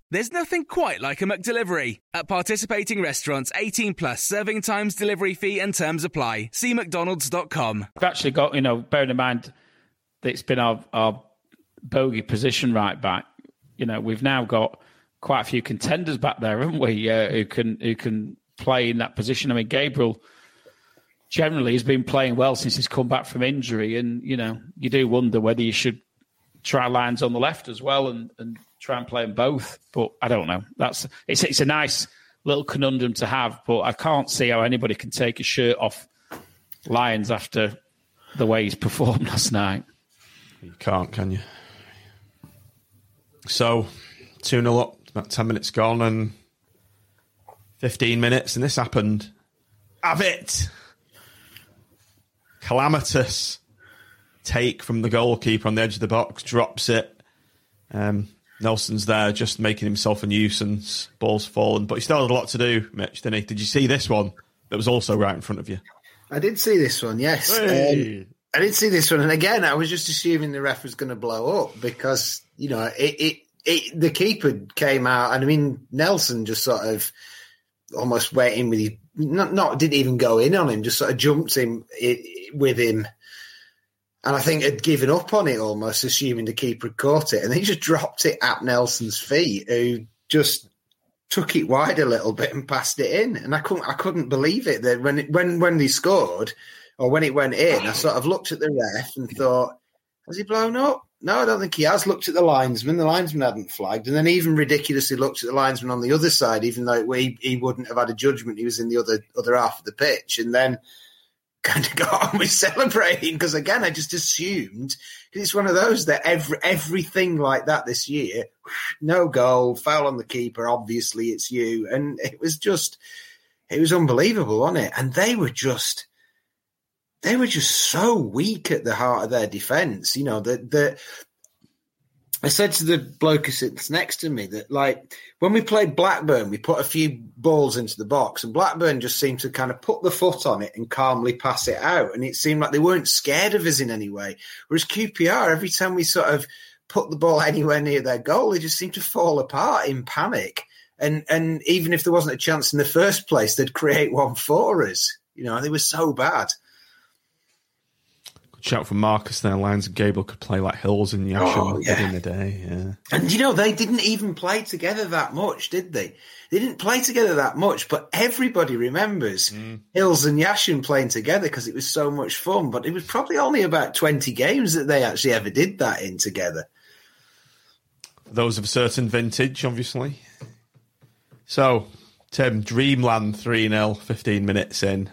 There's nothing quite like a McDelivery. At participating restaurants, 18 plus serving times, delivery fee, and terms apply. See McDonald's.com. We've actually got, you know, bearing in mind that it's been our, our bogey position right back, you know, we've now got quite a few contenders back there, haven't we? Uh, who can who can play in that position. I mean, Gabriel generally has been playing well since he's come back from injury, and you know, you do wonder whether you should try Lyons on the left as well and, and try and play them both. But I don't know. That's it's it's a nice little conundrum to have, but I can't see how anybody can take a shirt off Lyons after the way he's performed last night. You can't, can you? So, 2 0 up, about 10 minutes gone, and 15 minutes, and this happened. Have it! Calamitous take from the goalkeeper on the edge of the box, drops it. Um, Nelson's there just making himself a nuisance. Ball's fallen, but he still had a lot to do, Mitch, didn't he? Did you see this one that was also right in front of you? I did see this one, yes. Hey. Um, I did see this one, and again, I was just assuming the ref was going to blow up because you know it, it, it. The keeper came out, and I mean Nelson just sort of almost went in with his not not didn't even go in on him, just sort of jumped him it, with him, and I think had given up on it almost, assuming the keeper had caught it, and he just dropped it at Nelson's feet, who just took it wide a little bit and passed it in, and I couldn't I couldn't believe it that when when when they scored or when it went in, I sort of looked at the ref and thought, has he blown up? No, I don't think he has. Looked at the linesman, the linesman hadn't flagged, and then even ridiculously looked at the linesman on the other side, even though he, he wouldn't have had a judgment. He was in the other other half of the pitch, and then kind of got on with celebrating because again, I just assumed it's one of those that every everything like that this year, no goal, foul on the keeper. Obviously, it's you, and it was just it was unbelievable, wasn't it? And they were just they were just so weak at the heart of their defense. You know that the I said to the bloke who sits next to me that, like, when we played Blackburn, we put a few balls into the box, and Blackburn just seemed to kind of put the foot on it and calmly pass it out. And it seemed like they weren't scared of us in any way. Whereas QPR, every time we sort of put the ball anywhere near their goal, they just seemed to fall apart in panic. And and even if there wasn't a chance in the first place, they'd create one for us. You know, they were so bad. Shout from Marcus there. Lyons and Gabriel could play like Hills and Yasham Oh, yeah. in the day. Yeah. And you know, they didn't even play together that much, did they? They didn't play together that much, but everybody remembers Hills and Yashin playing together because it was so much fun. But it was probably only about 20 games that they actually ever did that in together. Those of a certain vintage, obviously. So, Tim, Dreamland 3 0, 15 minutes in.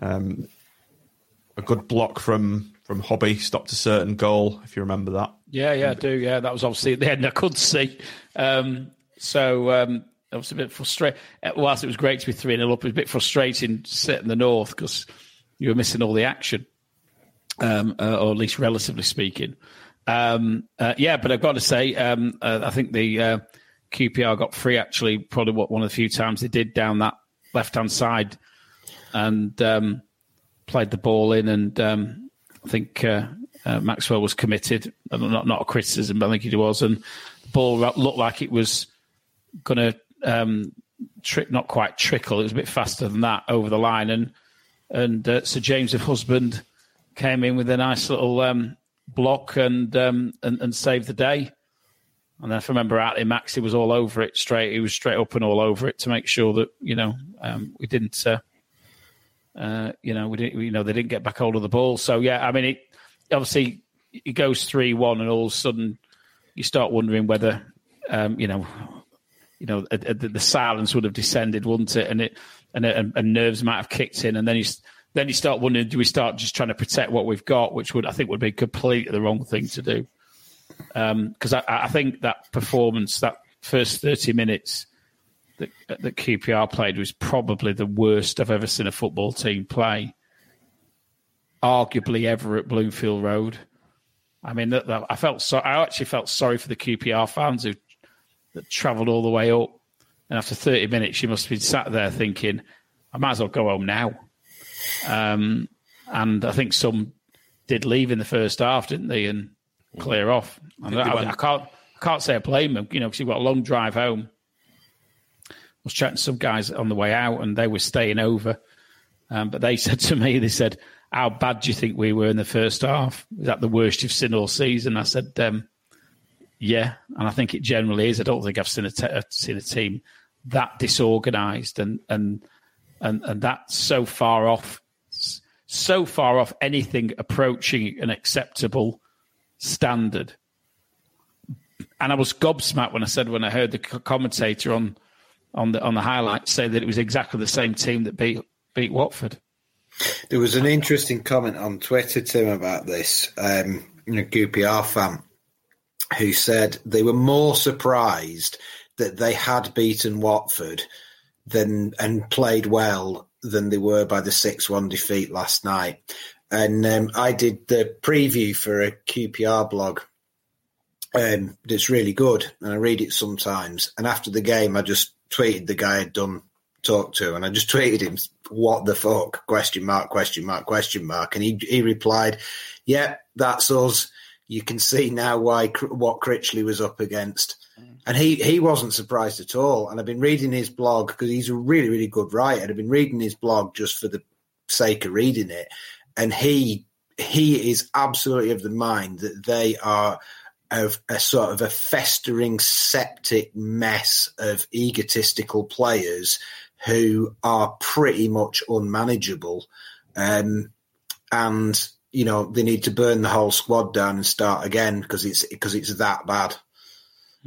Um, a good block from from Hubby stopped a certain goal, if you remember that. Yeah, yeah, I do. Yeah, that was obviously at the end. I could see. Um, so um, was a bit frustrating. Whilst it was great to be three 0 up, it was a bit frustrating to sit in the north because you were missing all the action, um, uh, or at least relatively speaking. Um, uh, yeah, but I've got to say, um, uh, I think the uh, QPR got free actually, probably what one of the few times they did down that left hand side, and um, played the ball in, and um, I think uh, uh, Maxwell was committed. Not not a criticism, but I think he was, and the ball looked like it was going to um, not quite trickle. It was a bit faster than that over the line, and and uh, Sir James of Husband came in with a nice little um, block and, um, and and saved the day. And if I remember rightly, Maxi was all over it straight. He was straight up and all over it to make sure that you know um, we didn't. Uh, uh, you know, we didn't. You know, they didn't get back hold of the ball. So yeah, I mean, it obviously it goes three one, and all of a sudden you start wondering whether um, you know, you know, uh, uh, the, silence would have descended, wouldn't it? And it and, and, and nerves might have kicked in, and then you then you start wondering, do we start just trying to protect what we've got, which would I think would be completely the wrong thing to do. Because I, I think that performance, that first thirty minutes that, that QPR played was probably the worst I've ever seen a football team play. Arguably ever at Bloomfield Road. I mean, that, that- I felt so. I actually felt sorry for the QPR fans who that travelled all the way up, and after thirty minutes, you must have been sat there thinking, "I might as well go home now." Um, and I think some did leave in the first half, didn't they, and clear off. And they I, I can't, I can't say I blame them, you know, because you've got a long drive home. I was chatting to some guys on the way out, and they were staying over. Um, but they said to me, they said, "How bad do you think we were in the first half? Is that the worst you've seen all season?" I said, um, "Yeah," and I think it generally is. I don't think I've seen a, te- seen a team that disorganised and and and and that so far off, so far off anything approaching an acceptable standard. And I was gobsmacked when I said when I heard the commentator on on the on the highlights say that it was exactly the same team that beat beat Watford. There was an interesting comment on Twitter, Tim, about this. Um, a QPR fan who said they were more surprised that they had beaten Watford than and played well than they were by the six-one defeat last night. And um, I did the preview for a QPR blog um, that's really good, and I read it sometimes. And after the game, I just tweeted the guy I'd done talk to, and I just tweeted him, "What the fuck?" Question mark? Question mark? Question mark? And he he replied, "Yeah, that's us. You can see now why what Critchley was up against." Mm. And he, he wasn't surprised at all. And I've been reading his blog because he's a really, really good writer. I've been reading his blog just for the sake of reading it. And he he is absolutely of the mind that they are of a sort of a festering septic mess of egotistical players who are pretty much unmanageable. Um, and you know they need to burn the whole squad down and start again because it's because it's that bad.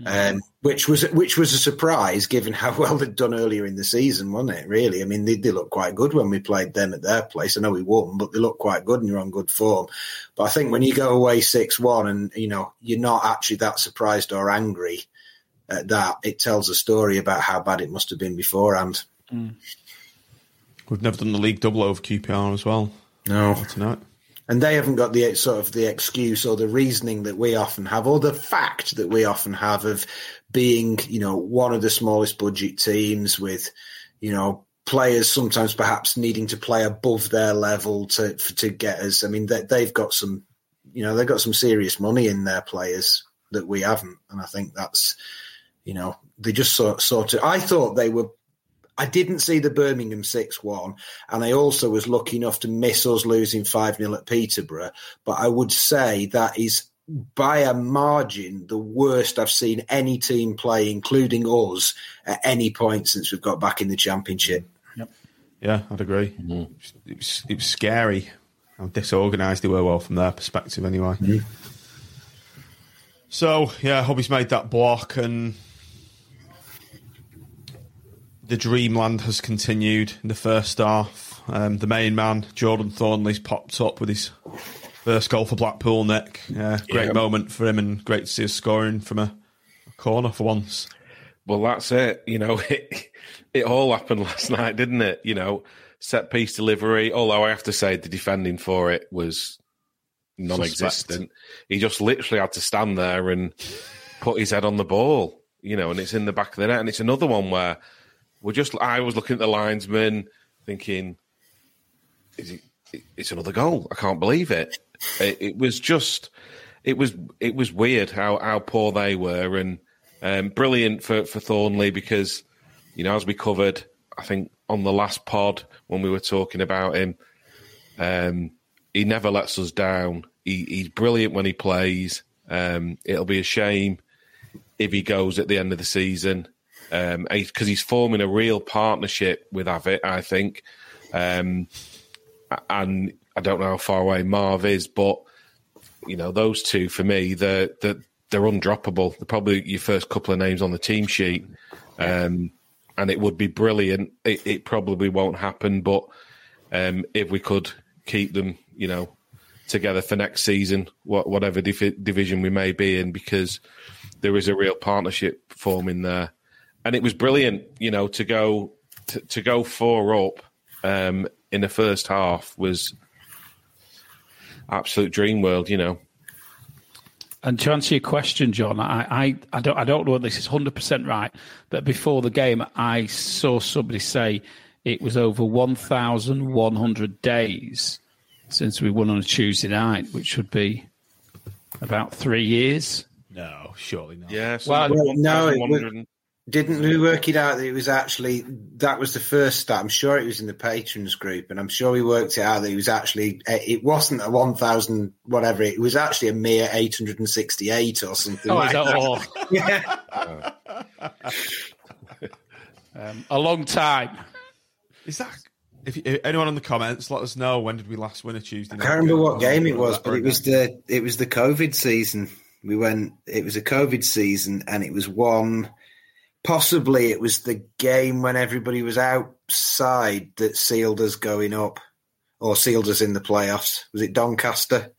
Um, which was which was a surprise given how well they'd done earlier in the season, wasn't it? Really, I mean, they, they looked quite good when we played them at their place. I know we won, but they looked quite good and you're on good form. But I think when you go away six one and you know you're not actually that surprised or angry at that, it tells a story about how bad it must have been beforehand. Mm. We've never done the league double over QPR as well. No, tonight and they haven't got the sort of the excuse or the reasoning that we often have, or the fact that we often have of being, you know, one of the smallest budget teams with, you know, players sometimes perhaps needing to play above their level to to get us. I mean, they, they've got some, you know, they've got some serious money in their players that we haven't, and I think that's, you know, they just sort sort of. I thought they were I didn't see the Birmingham 6 1, and I also was lucky enough to miss us losing 5 0 at Peterborough. But I would say that is by a margin the worst I've seen any team play, including us, at any point since we've got back in the Championship. Yep. Yeah, I'd agree. Mm-hmm. It, was, it was scary how disorganised they were, well, from their perspective, anyway. Mm-hmm. So, yeah, Hubby's made that block and the dreamland has continued in the first half. Um, the main man, Jordan Thorniley's popped up with his first goal for Blackpool, Nick. Yeah, great yeah. moment for him and great to see us scoring from a, a, corner for once. Well, that's it. You know, it, it all happened last night, didn't it? You know, set piece delivery, although I have to say the defending for it was non existent. He just literally had to stand there and put his head on the ball, you know, and it's in the back of the net. And it's another one where we're just. I was looking at the linesman, thinking, "Is it? It's another goal. I can't believe it." It, it was just. It was. It was weird how how poor they were, and um, brilliant for for Thorniley because, you know, as we covered, I think on the last pod when we were talking about him, um, he never lets us down. He, he's brilliant when he plays. Um, it'll be a shame if he goes at the end of the season because um, he's forming a real partnership with Avit, I think. Um, and I don't know how far away Marv is, but you know those two for me, they're they're, they're undroppable. They're probably your first couple of names on the team sheet, um, and it would be brilliant. It, it probably won't happen, but um, if we could keep them, you know, together for next season, whatever division we may be in, because there is a real partnership forming there and it was brilliant, you know, to go to, to go four up um, in the first half was absolute dream world, you know. And to answer your question, John, I, I, I don't I don't know whether this is hundred percent right, but before the game, I saw somebody say it was over one thousand one hundred days since we won on a Tuesday night, which would be about three years. No, surely not. Yeah, Well, well, no, it 1,100 Didn't we work it out that it was actually that was the first stat? I'm sure it was in the patrons group, and I'm sure we worked it out that it was actually it wasn't a one thousand whatever. It was actually a mere eight hundred and sixty eight or something. Oh, like that that. all? Yeah. Um, a long time. Is that? If, if anyone in the comments, let us know when did we last win a Tuesday I can't remember what game? game it was, but it was the it was the COVID season. We went. It was a COVID season, and it was one. Possibly, it was the game when everybody was outside that sealed us going up, or sealed us in the playoffs. Was it Doncaster?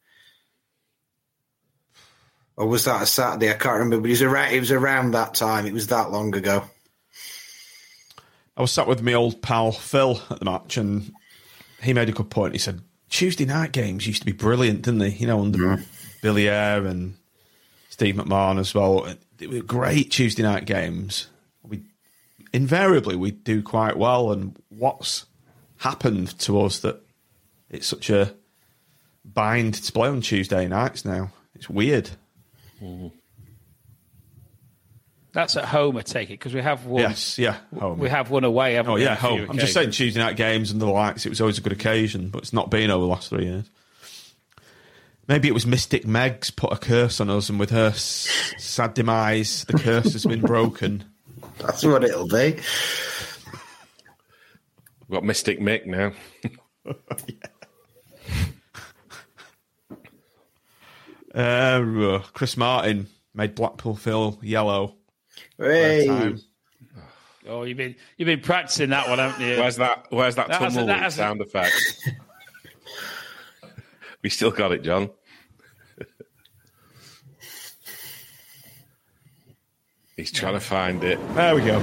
Or was that a Saturday? I can't remember. But it was around. It was around that time. It was that long ago. I was sat with my old pal Phil at the match, and he made a good point. He said Tuesday night games used to be brilliant, didn't they? You know, under Billy Ayre and Steve McMahon as well. They were great Tuesday night games. Invariably we do quite well. And what's happened to us that it's such a bind to play on Tuesday nights now? It's weird. Mm-hmm. That's at home, I take it, because we have won. Yes, yeah, home. We have one away, haven't Oh we? yeah, on a few home. I'm just saying? Tuesday night games and the likes. It was always a good occasion, but it's not been over the last three years. Maybe it was Mystic Megs put a curse on us, and with her sad demise, the curse has been broken. That's what it'll be. We've got Mystic Mick now. Uh, Chris Martin made Blackpool feel yellow. Hey. Oh, you've been you've been practicing that one, haven't you? Where's that? Where's that, That hasn't- tumbleweed that hasn't- sound effect? we still got it, John. He's trying to find it. There we go.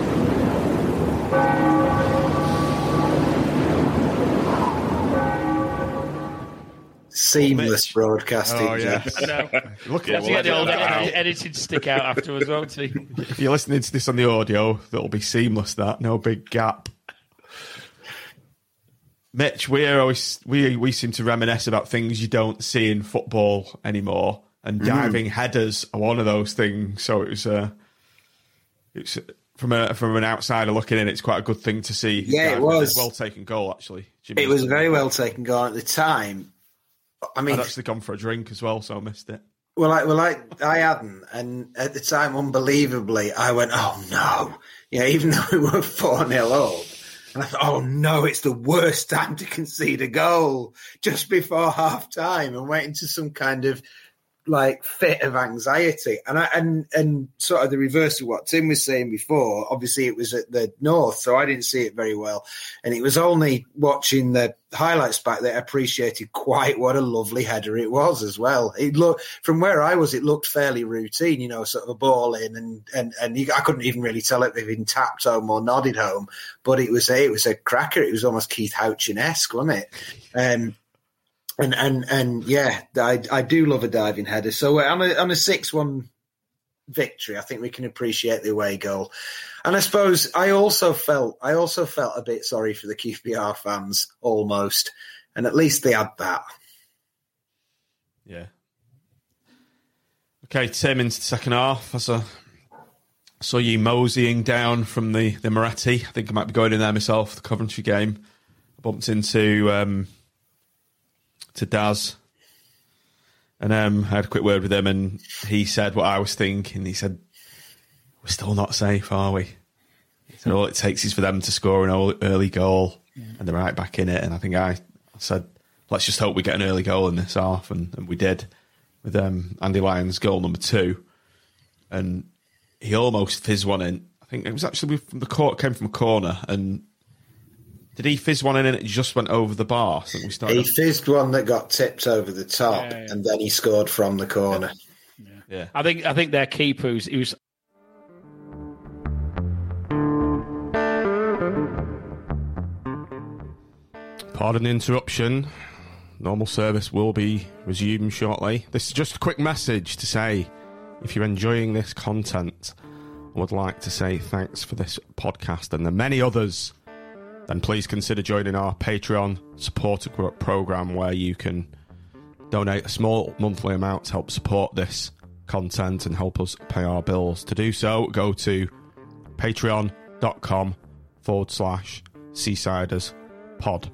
Seamless broadcasting. Oh, yeah. Jeff. I know. Look at have to get the old edit that edit- edited stick out afterwards, won't he? If you're listening to this on the audio, that'll be seamless. That no big gap. Mitch, we are always we we seem to reminisce about things you don't see in football anymore, and diving headers are one of those things. So it was uh, it's from a from an outsider looking in, it's quite a good thing to see. Yeah, it was. well taken goal actually. Jimmy. It was a very well taken goal at the time. I mean, I'd actually gone for a drink as well, so I missed it. Well, I, well, I, I hadn't, and at the time, unbelievably, I went, "Oh no!" Yeah, even though we were four 0 up, and I thought, "Oh no, it's the worst time to concede a goal just before half time," and went into some kind of like fit of anxiety, and I, and and sort of the reverse of what Tim was saying before. Obviously, it was at the north, so I didn't see it very well, and it was only watching the highlights back that I appreciated quite what a lovely header it was as well. It looked from where I was, it looked fairly routine, you know, sort of a ball in, and and and you, I couldn't even really tell if it had been tapped home or nodded home, but it was a it was a cracker. It was almost Keith Houchen esque, wasn't it? Um, and and and yeah, I I do love a diving header. So uh, on a on a six one victory, I think we can appreciate the away goal. And I suppose I also felt I also felt a bit sorry for the QPR fans almost, and at least they had that. Yeah. Okay, Tim into the second half. I saw you moseying down from the, the Moretti. I think I might be going in there myself, the Coventry game. I bumped into um, to Daz. And um, I had a quick word with him, and he said what I was thinking. He said, We're still not safe, are we? He said, All it takes is for them to score an early- goal, and they're right back in it. And I think I said, Let's just hope we get an early goal in this half. And, and we did with um, Andy Lyons' goal number two. And he almost fizzed one in. I think it was actually from the court, came from a corner. And did he fizz one in and it just went over the bar? I think we started. He fizzed one that got tipped over the top, Yeah, yeah. and then he scored from the corner. yeah. I think I think their keeper was he was Pardon the interruption. Normal service will be resumed shortly. This is just a quick message to say if you're enjoying this content I would like to say thanks for this podcast and the many others, then please consider joining our Patreon supporter program where you can donate a small monthly amount to help support this content and help us pay our bills. To do so, go to patreon.com forward slash Seasiders pod.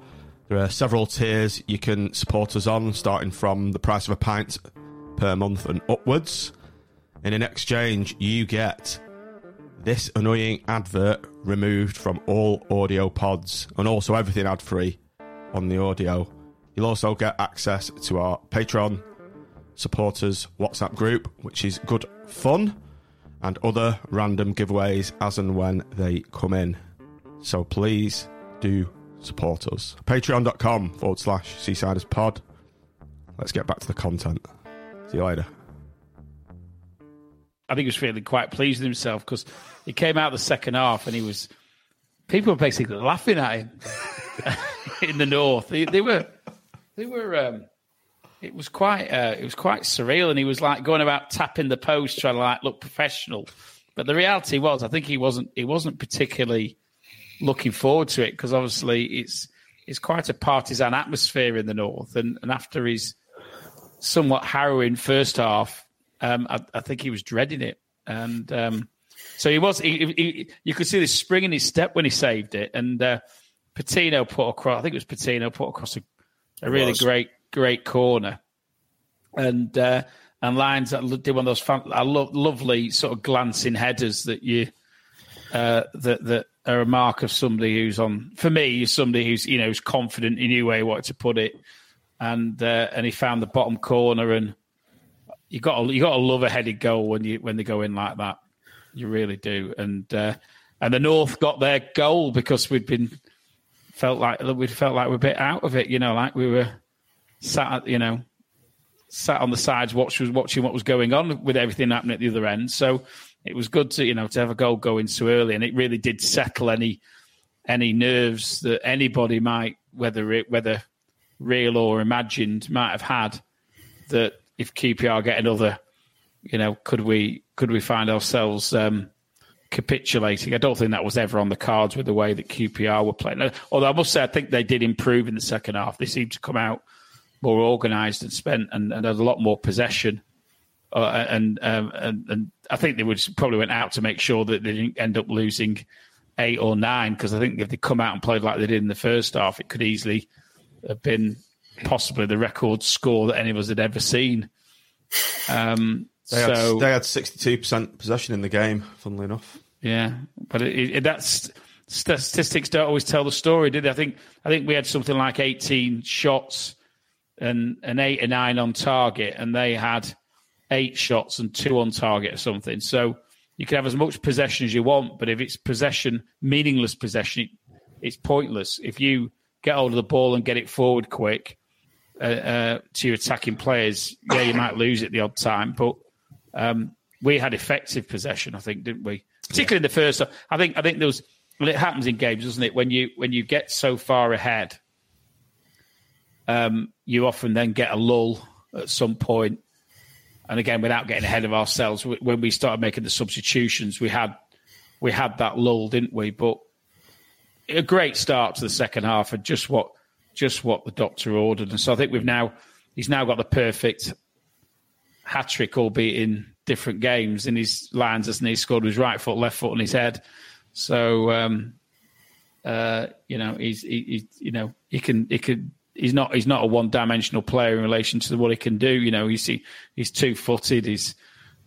There are several tiers you can support us on, starting from the price of a pint per month and upwards. And in exchange, you get this annoying advert removed from all audio pods and also everything ad free on the audio. You'll also get access to our Patreon supporters WhatsApp group, which is good fun, and other random giveaways as and when they come in. So please do support us. Patreon.com forward slash Seasiders Pod. Let's get back to the content. See you later. I think he was feeling quite pleased with himself because he came out the second half and he was. People were basically laughing at him in the north. They, they were, they were. Um, it was quite, uh, it was quite surreal, and he was like going about tapping the post, trying to like look professional. But the reality was, I think he wasn't. He wasn't particularly looking forward to it because obviously it's it's quite a partisan atmosphere in the north, and, and after his somewhat harrowing first half, um, I, I, think he was dreading it, and um, so he was. He, he, you could see the spring in his step when he saved it, and uh, Patino put across. I think it was Patino put across a, a really great, great corner, and uh, and Lyons that did one of those fun, lo- lovely sort of glancing headers that you uh, that that are a mark of somebody who's on. For me, somebody who's you know who's confident. He knew where he wanted to put it, and uh, and he found the bottom corner. And you got you got to love a headed goal when you when they go in like that. You really do. And uh, and the North got their goal because we'd been felt like we felt like we're a bit out of it. You know, like we were sat, you know, sat on the sides, watching watching what was going on with everything happening at the other end. So it was good to you know to have a goal going so early, and it really did settle any any nerves that anybody might whether it whether real or imagined might have had that if QPR get another, you know, could we could we find ourselves um, capitulating? I don't think that was ever on the cards with the way that QPR were playing. Although I must say, I think they did improve in the second half. They seemed to come out more organised and spent and, and had a lot more possession. Uh, and, um, and and I think they would probably went out to make sure that they didn't end up losing eight or nine because I think if they come out and played like they did in the first half, it could easily have been possibly the record score that any of us had ever seen. Um, they so had, they had sixty-two percent possession in the game. Funnily enough, yeah, but it, it, that's statistics don't always tell the story, did they? I think I think we had something like eighteen shots and an eight or nine on target, and they had eight shots and two on target or something. So you can have as much possession as you want, but if it's possession, meaningless possession, it's pointless. If you get hold of the ball and get it forward quick uh, uh, to your attacking players, yeah, you might lose it the odd time, but um, we had effective possession, I think, didn't we? Particularly in the first. I think. I think there was. Well, it happens in games, doesn't it? When you when you get so far ahead, um, you often then get a lull at some point and again, without getting ahead of ourselves, when we started making the substitutions, we had we had that lull, didn't we? But a great start to the second half, and just what just what the doctor ordered. And so I think we've now he's now got the perfect hat trick, albeit in different games. In his lines, and he scored with his right foot, left foot, and his head. So um, uh, you know, he's he, he, you know he can he can he's not he's not a one dimensional player in relation to what he can do. You know, he's he, he's two footed, he's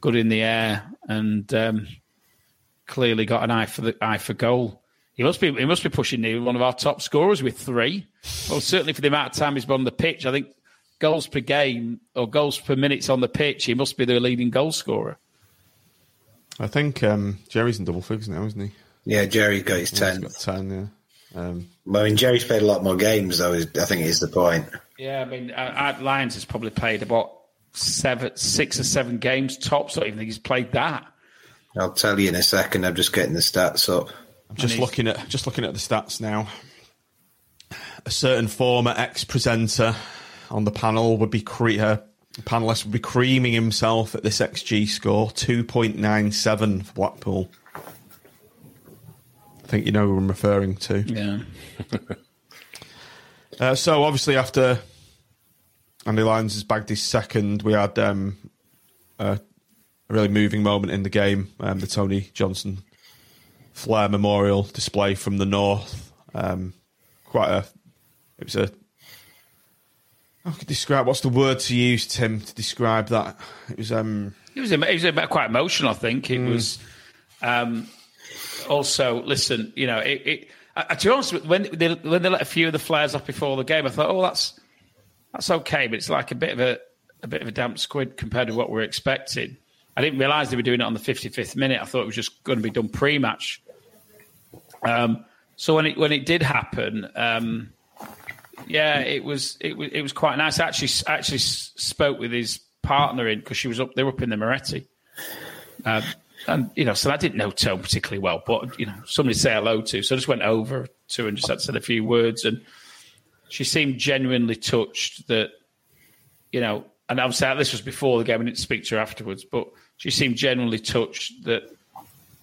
good in the air, and um, clearly got an eye for the eye for goal. He must be he must be pushing near one of our top scorers with three. Well, certainly for the amount of time he's been on the pitch, I think goals per game or goals per minutes on the pitch, he must be the leading goal scorer. I think um, Jerry's in double figures now, isn't he? Yeah, Jerry got his ten. Got ten, yeah. Um, well, I mean, Jerry's played a lot more games, though. I think is the point. Yeah, I mean, uh, Lyons has probably played about seven, six or seven games tops. I don't even think he's played that. I'll tell you in a second. I'm just getting the stats up. Just looking at just looking at the stats now. A certain former ex-presenter on the panel would be cre- uh, panelist would be creaming himself at this xG score, two point nine seven for Blackpool I think you know who I'm referring to. Yeah. uh, so obviously after Andy Lyons has bagged his second, we had um, a a really moving moment in the game. Um, the Tony Johnson Flair Memorial display from the north. Um, quite a. It was a. How could describe? What's the word to use, Tim, to describe that? It was. Um, it was. It was quite emotional. I think it mm. was. Um, also, listen, you know, it. it to be honest, when they when they let a few of the flares off before the game, I thought, oh, that's that's okay, but it's like a bit of a a bit of a damp squid compared to what we are expecting. I didn't realise they were doing it on the 55th minute. I thought it was just going to be done pre-match. Um, so when it when it did happen, um, yeah, it was it was it was quite nice. I actually actually spoke with his partner in because she was up. They were up in the Moretti, um, and you know, so I didn't know Tom particularly well, but you know, somebody to say hello to. So I just went over to and just had said a few words, and she seemed genuinely touched that you know. And obviously, this was before the game. I didn't speak to her afterwards, but she seemed genuinely touched that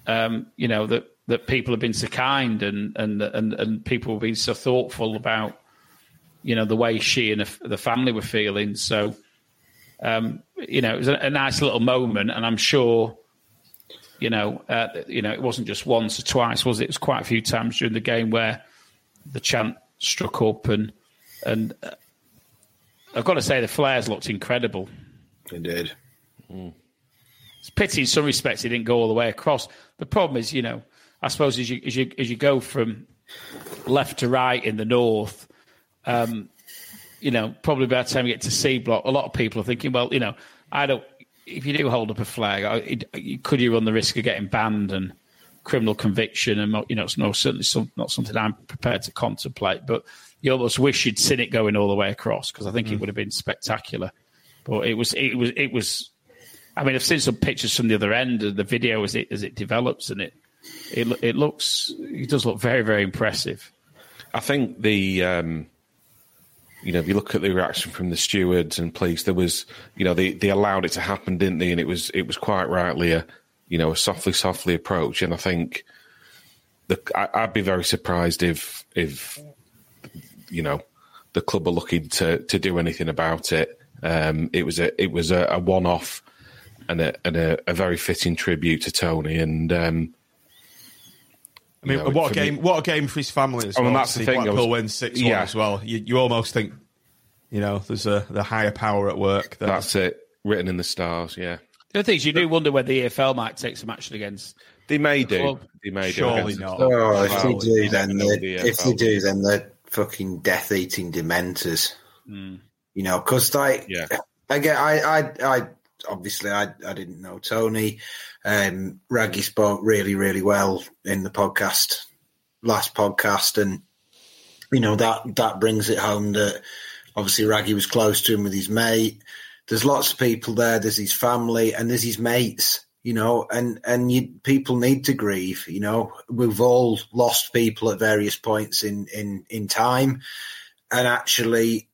um, you know that that people have been so kind and and and and people have been so thoughtful about you know the way she and the, family were feeling. So um, you know it was a, a, nice little moment, and I'm sure you know uh, you know it wasn't just once or twice, was it? It was quite a few times during the game where the chant struck up and and uh, I've got to say the flares looked incredible. They did. Mm. It's pity in some respects it didn't go all the way across. The problem is, you know, I suppose as you as you as you go from left to right in the north, um, you know, probably by the time you get to C block, a lot of people are thinking, well, you know, I don't. If you do hold up a flag, could you run the risk of getting banned and criminal conviction? And you know, it's no certainly some, not something I'm prepared to contemplate. But you almost wish you'd seen it going all the way across because I think mm. it would have been spectacular. But it was it was it was. I mean, I've seen some pictures from the other end of the video as it as it develops, and it it it looks it does look very very impressive. I think the um, you know if you look at the reaction from the stewards and police, there was you know they they allowed it to happen, didn't they? And it was it was quite rightly a you know a softly softly approach, and I think the I, I'd be very surprised if if you know the club are looking to to do anything about it. Um, it was a it was a, a one off and a and a, a, very fitting tribute to Tony and. Um, I mean, know, what a game! Me, what a game for his family as oh, well. And that's the thing. Blackpool was, win six one yeah. as well. You, you almost think, you know, there's a the higher power at work. There. That's it, written in the stars. Yeah. The other thing is, you do wonder whether the EFL might take some action against. They may the do. Club. They may Surely do. not. Oh, if they do, then the if they do, then they're fucking death eating dementors. Mm. You know, because like, yeah. Again, I, I, I obviously I, I didn't know Tony. Um, Raggy spoke really, really well in the podcast, last podcast, and you know that that brings it home that obviously Raggy was close to him with his mate. There's lots of people there. There's his family and there's his mates. You know, and and you, people need to grieve. You know, we've all lost people at various points in in in time, and actually,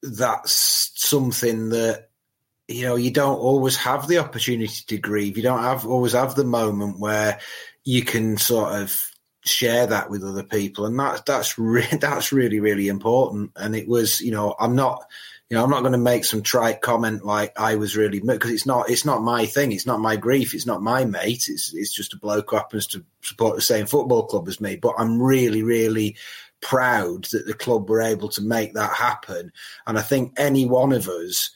that's something that you know, you don't always have the opportunity to grieve. You don't have always have the moment where you can sort of share that with other people, and that's that's re- that's really really important. And it was, you know, I'm not, you know, I'm not going to make some trite comment like I was really because it's not it's not my thing. It's not my grief. It's not my mate. It's it's just a bloke who happens to support the same football club as me. But I'm really really proud that the club were able to make that happen. And I think any one of us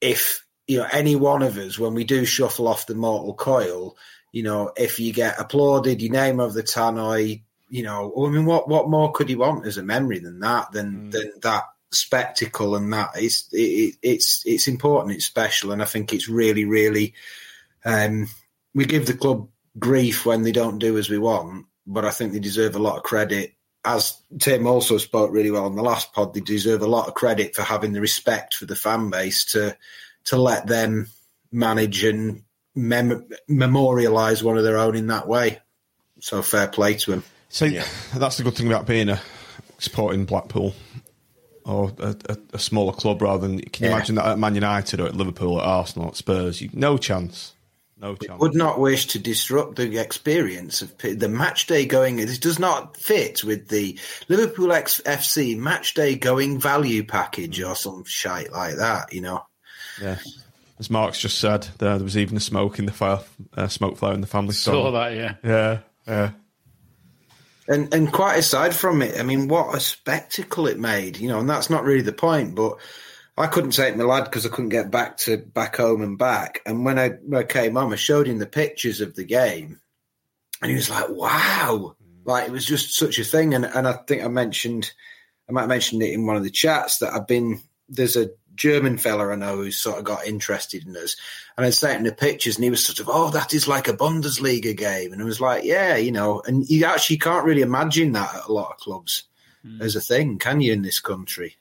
if you know any one of us when we do shuffle off the mortal coil, you know, if you get applauded, your name of the tannoy, you know, I mean, what what more could you want as a memory than that? Than mm. than that spectacle and that it's it, it's it's important, it's special, and I think it's really really. Um, we give the club grief when they don't do as we want, but I think they deserve a lot of credit. As Tim also spoke really well on the last pod, they deserve a lot of credit for having the respect for the fan base to to let them manage and mem- memorialize one of their own in that way. So fair play to him. So yeah. that's the good thing about being a supporting Blackpool or a, a, a smaller club rather than. Can you yeah. imagine that at Man United or at Liverpool, at Arsenal, at Spurs? You, no chance. No chance. Would not wish to disrupt the experience of the match day going. This does not fit with the Liverpool FC match day going value package or some shite like that. You know. Yeah. as Mark's just said, there, there was even a smoke in the fire, uh, smoke flare in the family store. Saw that, yeah. Yeah, yeah. And and quite aside from it, I mean, what a spectacle it made, you know. And that's not really the point, but I couldn't take my lad because I couldn't get back to back home and back. And when I, when I came home, I showed him the pictures of the game, and he was like, "Wow!" Mm. Like it was just such a thing. And and I think I mentioned, I might have mentioned it in one of the chats that I've been. There's a German fella I know who's sort of got interested in us, and I sent him the pictures, and he was sort of, "Oh, that is like a Bundesliga game," and I was like, "Yeah, you know." And you actually can't really imagine that at a lot of clubs hmm. as a thing, can you? In this country,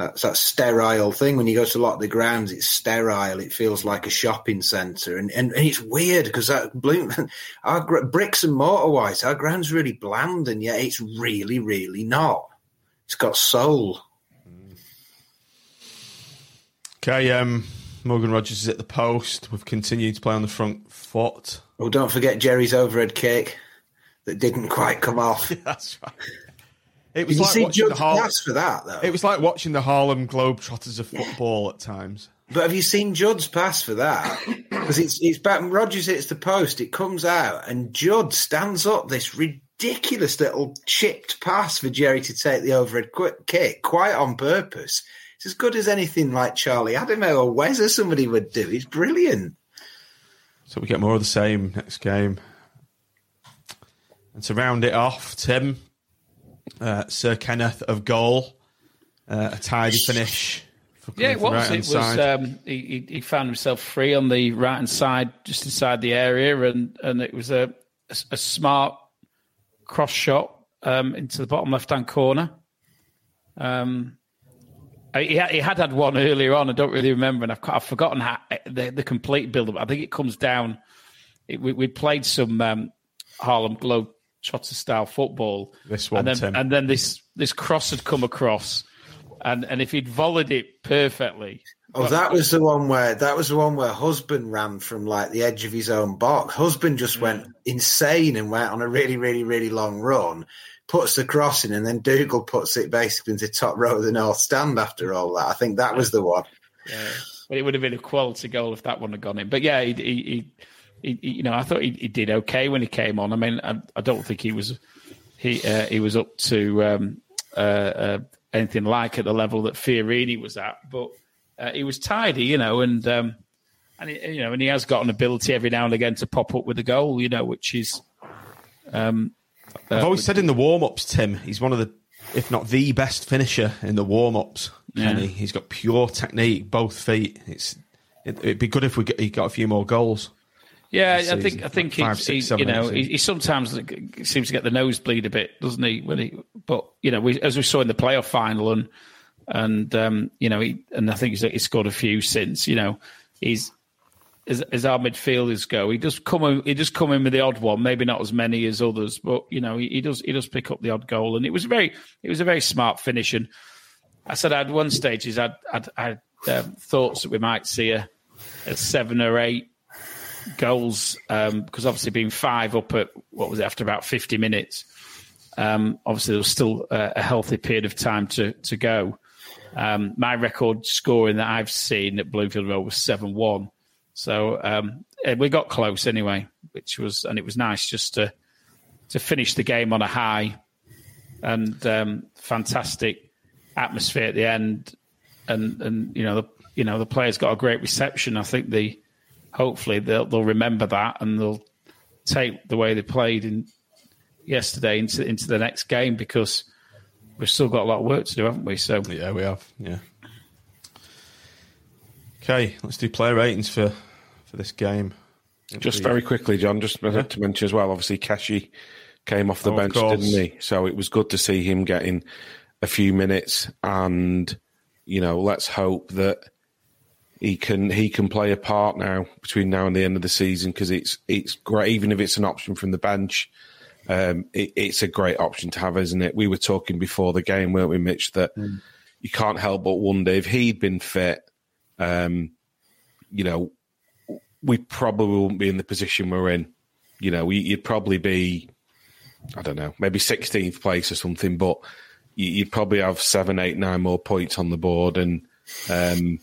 that's that sterile thing. When you go to a lot of the grounds, it's sterile. It feels like a shopping centre, and, and, and it's weird because that Bloom, our gr- bricks and mortar wise, our ground's really bland, and yet it's really, really not. It's got soul. Okay, um, Morgan Rogers is at the post. We've continued to play on the front foot. Oh, don't forget Jerry's overhead kick that didn't quite come off. That's right. It Did was you like see watching the Judd's Har- pass for that though? It was like watching the Harlem Globetrotters of football at times. But have you seen Judd's pass for that? Because it's it's back. Rogers hits the post, it comes out, and Judd stands up this ridiculous little chipped pass for Jerry to take the overhead quick kick, quite on purpose. It's as good as anything like Charlie Adamo or Wes or somebody would do. It's brilliant. So we get more of the same next game. And to round it off, Tim, uh, Sir Kenneth of goal, uh, a tidy finish. Yeah, it was. right-hand It was. Um, he, he found himself free on the right hand side, just inside the area, and and it was a a, a smart cross shot um, into the bottom left hand corner. Um, he had, he had had one earlier on. I don't really remember, and I've, I've forgotten how, the the complete build up. I think it comes down. It, we we played some um, Harlem Globetrotter style football. This one, and then Tim. and then this this cross had come across, and and if he'd volleyed it perfectly, Oh, that was the one where that was the one where Husband ran from like the edge of his own box. Husband just mm. went insane and went on a really, really, really long run. Puts the cross in, and then Dougall puts it basically into top row of the north stand. After all that, I think that was the one. but it would have been a quality goal if that one had gone in. But yeah, he, he, he, he you know, I thought he, he did okay when he came on. I mean, I, I don't think he was he uh, he was up to um, uh, uh, anything like at the level that Fiorini was at, but uh, he was tidy, you know, and um, and he, you know, and he has got an ability every now and again to pop up with a goal, you know, which is. Um, I've always said in the warm ups, Tim, he's one of the, if not the best finisher in the warm ups. Yeah. Kenny, he's got pure technique, both feet. It's it, it'd be good if we get, he got a few more goals. Yeah, I think. I think Five, he's, six, he, you know he, he sometimes seems to get the nosebleed a bit, doesn't he? When he, but you know, we, as we saw in the playoff final, and and um, you know, he, and I think he's, he's scored a few since. You know, he's as, as our midfielders go, he does come in, he does come in with the odd one, maybe not as many as others, but you know, he, he does he does pick up the odd goal, and it was very it was a very smart finish. And I said at one stage I'd I'd, I'd um, thoughts that we might see a, a seven or eight goals um, because obviously being five up at what was it after about 50 minutes um, obviously there was still a, a healthy period of time to to go. Um, my record scoring that I've seen at Bloomfield Road was 7-1 so um, eh, we got close anyway which was and it was nice just to to finish the game on a high and um, fantastic atmosphere at the end. And and you know the you know the players got a great reception. I think the hopefully they'll they'll remember that and they'll take the way they played in yesterday into into the next game because we've still got a lot of work to do, haven't we? So Yeah, we have. Yeah. Okay, let's do player ratings for for this game. Just very quickly, John, just to mention as well, obviously Keshi came off the Oh, bench, course. didn't he? So it was good to see him getting a few minutes and you know, let's hope that he can he can play a part now between now and the end of the season because it's it's great even if it's an option from the bench. Um, it, it's a great option to have, isn't it? We were talking before the game, weren't we, Mitch? That you can't help but wonder if he'd been fit. Um, you know, we probably wouldn't be in the position we're in. You know, we, you'd probably be, I don't know, maybe 16th place or something, but you, you'd probably have seven, eight, nine more points on the board. And, um,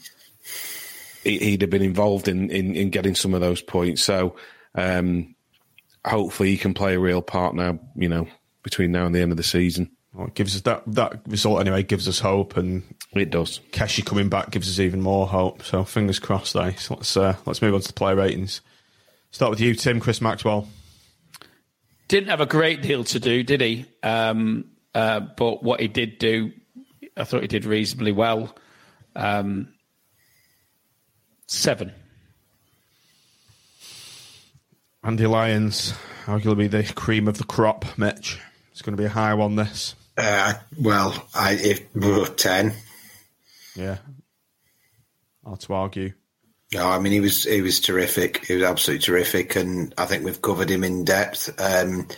he'd have been involved in, in, in getting some of those points. So um, hopefully he can play a real part now, you know, between now and the end of the season. Well, it gives us that that result anyway. Gives us hope, and it does. Keshi coming back gives us even more hope. So fingers crossed, there. So let's uh, let's move on to the player ratings. Start with you, Tim. Chris Maxwell didn't have a great deal to do, did he? Um, uh, but what he did do, I thought he did reasonably well. Um, seven. Andy Lyons, arguably the cream of the crop, Mitch. It's going to be a high one, this. Uh, well, I if uh, 10. Yeah. Hard to argue. No, I mean he was he was terrific. He was absolutely terrific, and I think we've covered him in depth. Um,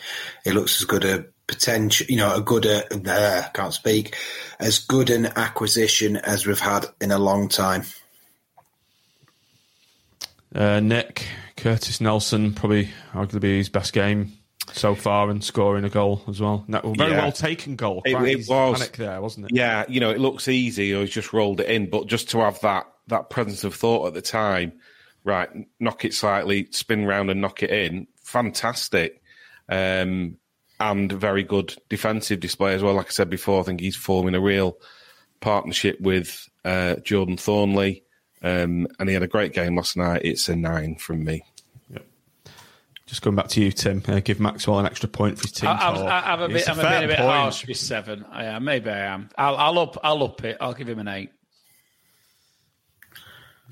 he looks as good a potential, you know, a good uh, uh, can't speak, as good an acquisition as we've had in a long time. Uh, Nick Curtis Nelson probably arguably his best game so far and scoring a goal as well. very yeah. well taken goal. It, it was there, wasn't it? Yeah, you know, it looks easy. He's just rolled it in, but just to have that that presence of thought at the time, right? Knock it slightly, spin round and knock it in. Fantastic, um, and very good defensive display as well. Like I said before, I think he's forming a real partnership with uh, Jordan Thorniley, um, and he had a great game last night. It's a nine from me. Just going back to you, Tim. Uh, give Maxwell an extra point for his team. I, I, I'm a bit, I'm a, bit, a bit harsh with seven. Yeah, maybe I am. I'll, I'll up, I'll up it. I'll give him an eight.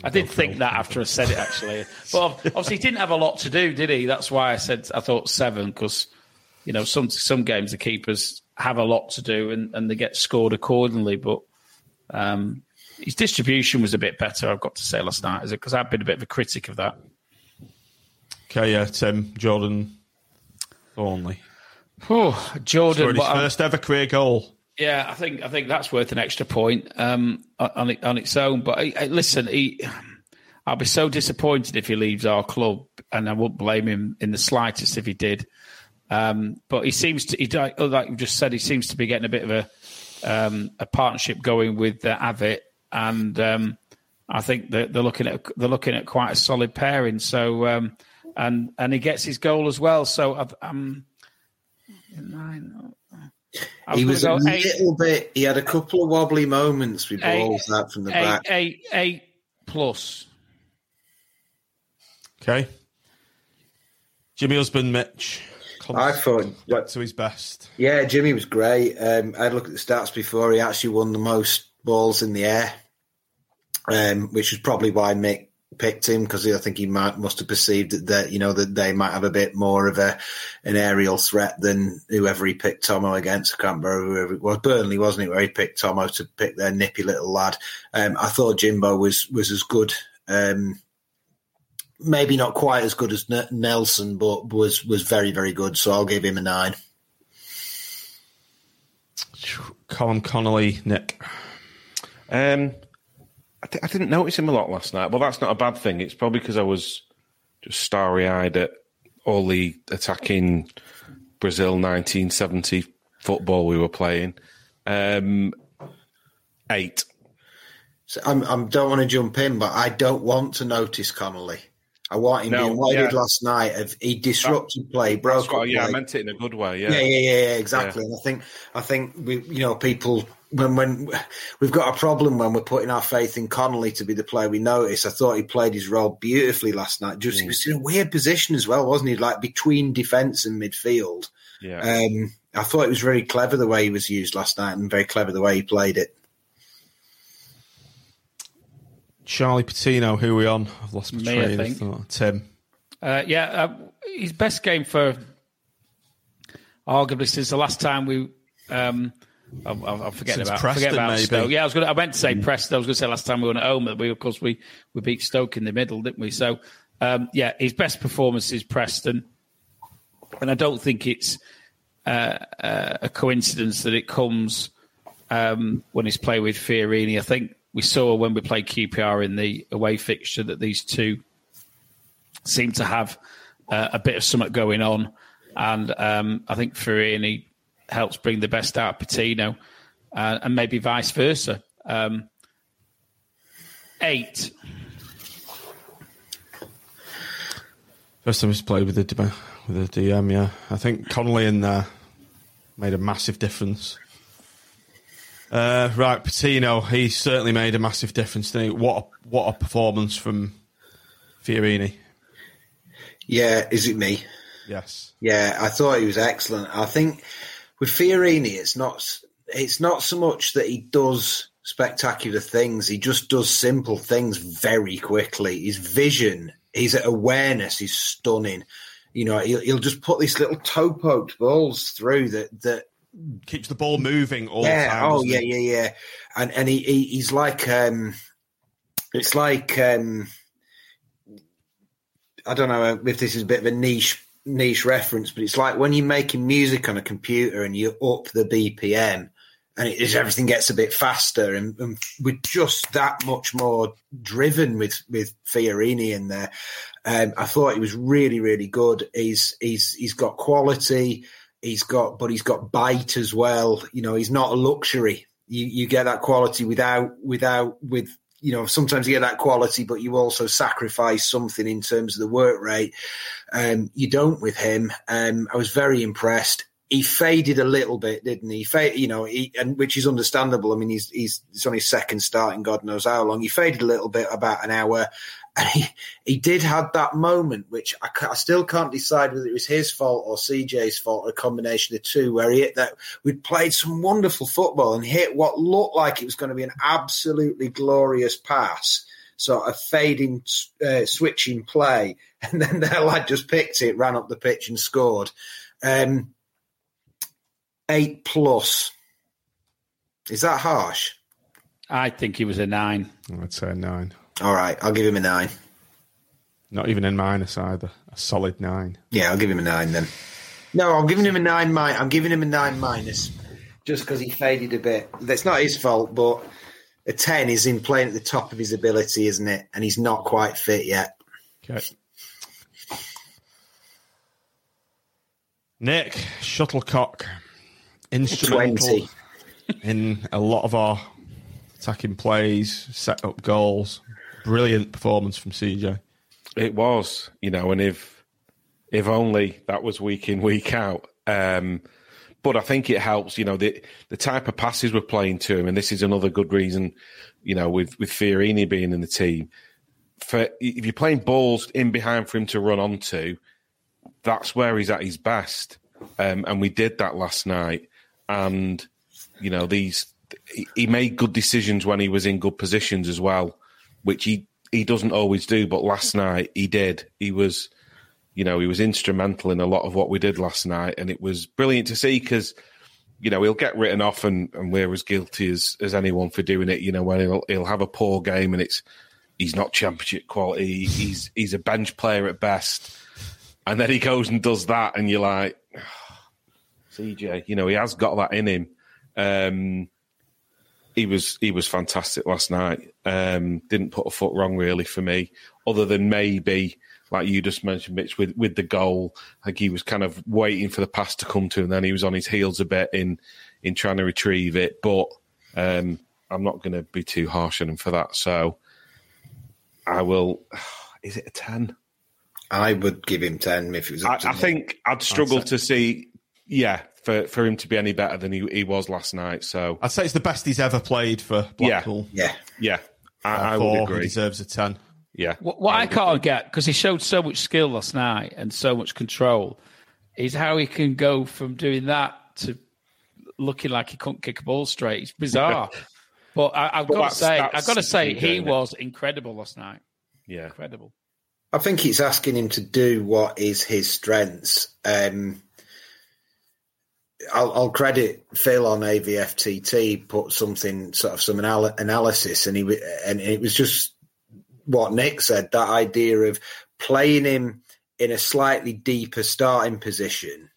I did think that after I said it, actually. But obviously, he didn't have a lot to do, did he? That's why I said I thought seven because you know some some games the keepers have a lot to do and, and they get scored accordingly. But um, his distribution was a bit better. I've got to say last night, is it? Because I've been a bit of a critic of that. Okay, yeah, Tim Jordan Thorniley. Oh, Jordan, his first ever career goal. Yeah, I think I think that's worth an extra point um, on it, on its own. But listen, he, I'll be so disappointed if he leaves our club, and I wouldn't blame him in the slightest if he did. Um, but he seems to, he, like you just said, he seems to be getting a bit of a um, a partnership going with uh, Avit, and um, I think they're, they're, looking at they're looking at quite a solid pairing. So, um, and and he gets his goal as well. So, I've, um, nine, he was a eight, little bit. He had a couple of wobbly moments with balls out from the eight, back. Eight, eight plus. Okay. Jimmy Husband, Mitch. I thought back to his best. Yeah, Jimmy was great. Um, I had a look at the stats before. He actually won the most balls in the air, um, which is probably why Mick picked him because I think he might must have perceived that, that you know that they might have a bit more of a an aerial threat than whoever he picked Tomo against. I can't remember whoever it was. Burnley wasn't it where he picked Tomo to pick their nippy little lad. Um, I thought Jimbo was was as good. Um, maybe not quite as good as N- Nelson, but was was very very good. So I'll give him a nine. Colin Connolly, Nick. Um, I, th- I didn't notice him a lot last night. Well, that's not a bad thing. It's probably because I was just starry eyed at all the attacking Brazil 1970 football we were playing. Um, eight. So I'm, I don't want to jump in, but I don't want to notice Connolly. I want him no, being what yeah. he did last night. Of he disrupted that, play, broke what, Yeah, play. I meant it in a good way. Yeah, yeah, yeah, yeah, yeah exactly. Yeah. And I think, I think we, you know, people when when we've got a problem when we're putting our faith in Connolly to be the player we notice. I thought he played his role beautifully last night. Just mm. he was in a weird position as well, wasn't he? Like between defence and midfield. Yeah. Um, I thought it was very clever the way he was used last night, and very clever the way he played it. Charlie Patino, who are we on? I've lost my Me, train of thought. Tim. Uh, yeah, uh, his best game for arguably since the last time we um, I'm, I'm forgetting Since about Preston, forget about maybe. Stoke. Yeah, I was going. I meant to say Preston. I was going to say last time we went at home, we of course we we beat Stoke in the middle, didn't we? So um, yeah, his best performance is Preston, and I don't think it's uh, uh, a coincidence that it comes um, when he's playing with Fiorini. I think we saw when we played QPR in the away fixture that these two seem to have uh, a bit of something going on. And um, I think Furian, helps bring the best out of Patino uh, and maybe vice versa. Um, eight. First time he's played with the, with the DM, yeah. I think Connolly in there made a massive difference. Uh, right, Patino, he certainly made a massive difference. What a, what a performance from Fiorini. Yeah, is it me? Yes. Yeah, I thought he was excellent. I think with Fiorini, it's not it's not so much that he does spectacular things. He just does simple things very quickly. His vision, his awareness is stunning. You know, he'll, he'll just put these little toe poked balls through that that keeps the ball moving all yeah, the time. Oh yeah, yeah, yeah. And and he, he he's like um it's like um I don't know if this is a bit of a niche niche reference, but it's like when you're making music on a computer and you up the BPM and it, everything gets a bit faster and, and we're just that much more driven with with Fiorini in there. Um, I thought he was really really good. He's he's he's got quality. He's got, but he's got bite as well. You know, he's not a luxury. You you get that quality without without with you know sometimes you get that quality, but you also sacrifice something in terms of the work rate. Um, you don't with him. Um, I was very impressed he faded a little bit, didn't he? you know, he, and which is understandable. I mean, he's he's it's only second start in God knows how long. He faded a little bit, about an hour, and he he did have that moment, which I, I still can't decide whether it was his fault or CJ's fault, or a combination of two. Where he hit that we'd played some wonderful football and hit what looked like it was going to be an absolutely glorious pass sort of fading, uh, switching play, and then their lad just picked it, ran up the pitch, and scored. Um, eight plus. Is that harsh? I think he was a nine. I'd say a nine. All right, I'll give him a nine. Not even in minus either. A solid nine. Yeah, I'll give him a nine then. No, I'm giving him a nine. Mi- I'm giving him a nine minus, just because he faded a bit. That's not his fault, but a ten is in playing at the top of his ability, isn't it? And he's not quite fit yet. Okay. Nick Shuttlecock instrumental 20. in a lot of our attacking plays, set up goals. Brilliant performance from CJ. It was, you know, and if if only that was week in week out. Um, but I think it helps, you know, the the type of passes we're playing to him, and this is another good reason, you know, with with Fiorini being in the team. For if you're playing balls in behind for him to run onto, that's where he's at his best. Um, and we did that last night and you know these he made good decisions when he was in good positions as well, which he he doesn't always do. But last night he did. He was, you know, he was instrumental in a lot of what we did last night, and it was brilliant to see because. You know, he'll get written off, and, and we're as guilty as, as anyone for doing it. You know, when he'll he'll have a poor game, and it's he's not championship quality. He's he's a bench player at best, and then he goes and does that, and you're like, CJ. You know, he has got that in him. Um, he was he was fantastic last night. Um, didn't put a foot wrong really for me, other than maybe like you just mentioned, Mitch, with with the goal. Like he was kind of waiting for the pass to come to, him, and then he was on his heels a bit in in trying to retrieve it. But um, I'm not going to be too harsh on him for that. So I will. Is it a ten? I would give him ten if it was. I, I think I'd struggle to see yeah, for, for him to be any better than he, he was last night. So I'd say it's the best he's ever played for Blackpool. Yeah, yeah, I, I would agree. He deserves a ten. Yeah. What, what I, I can't get because he showed so much skill last night and so much control is how he can go from doing that to looking like he couldn't kick a ball straight. It's bizarre. but I, have got to say, I've got to say, he was incredible last night. Yeah, incredible. I think it's asking him to do what is his strengths. Um, I'll, I'll, credit Phil on AVFTT put something sort of some anal- analysis, and he and it was just what Nick said that idea of playing him in a slightly deeper starting position.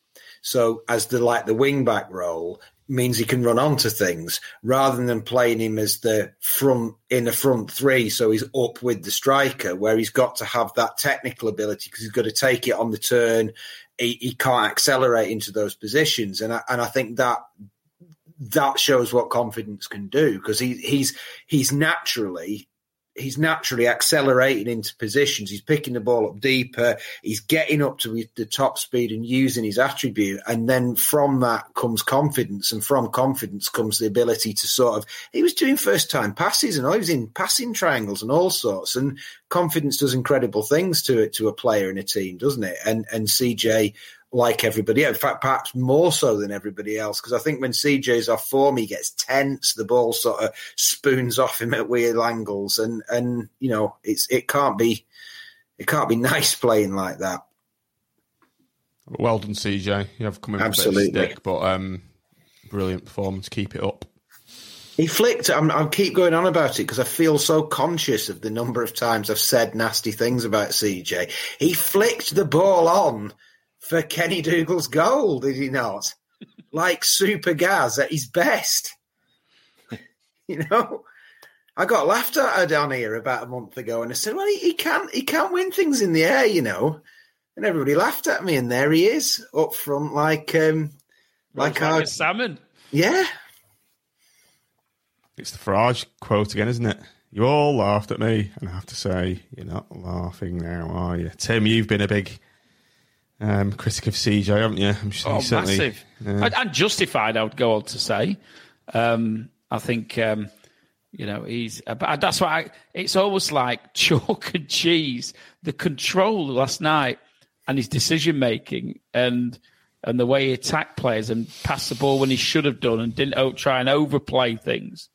So as the like the wing back role means he can run onto things rather than playing him as the front in the front three. So he's up with the striker where he's got to have that technical ability because he's got to take it on the turn he, he can't accelerate into those positions, and I, and I think that that shows what confidence can do because he, he's he's naturally he's naturally accelerating into positions. He's picking the ball up deeper. He's getting up to the top speed and using his attribute. And then from that comes confidence. And from confidence comes the ability to sort of, he was doing first time passes and I was in passing triangles and all sorts. And confidence does incredible things to it, to a player in a team, doesn't it? And, and CJ like everybody. In fact, perhaps more so than everybody else, because I think when CJ's off form, he gets tense. The ball sort of spoons off him at weird angles, and and you know it's it can't be it can't be nice playing like that. Well done, CJ. You have come in Absolutely. a bit of stick, but um, brilliant performance. Keep it up. He flicked. I'm, I keep going on about it because I feel so conscious of the number of times I've said nasty things about CJ. He flicked the ball on for Kenny Dougall's goal, did he not? like Super Gaz at his best. you know, I got laughed at down here about a month ago, and I said, "Well, he, he can't, he can't win things in the air, you know." And everybody laughed at me, and there he is up front, like, um, like, like our a salmon. yeah. It's the Farage quote again, isn't it? You all laughed at me, and I have to say, you're not laughing now, are you? Tim, you've been a big um, critic of CJ, haven't you? Oh, massive. yeah. And, and justified, I would go on to say. Um, I think, um, you know, he's, uh, but that's why I, it's almost like chalk and cheese. The control last night and his decision making and, and the way he attacked players and passed the ball when he should have done and didn't try and overplay things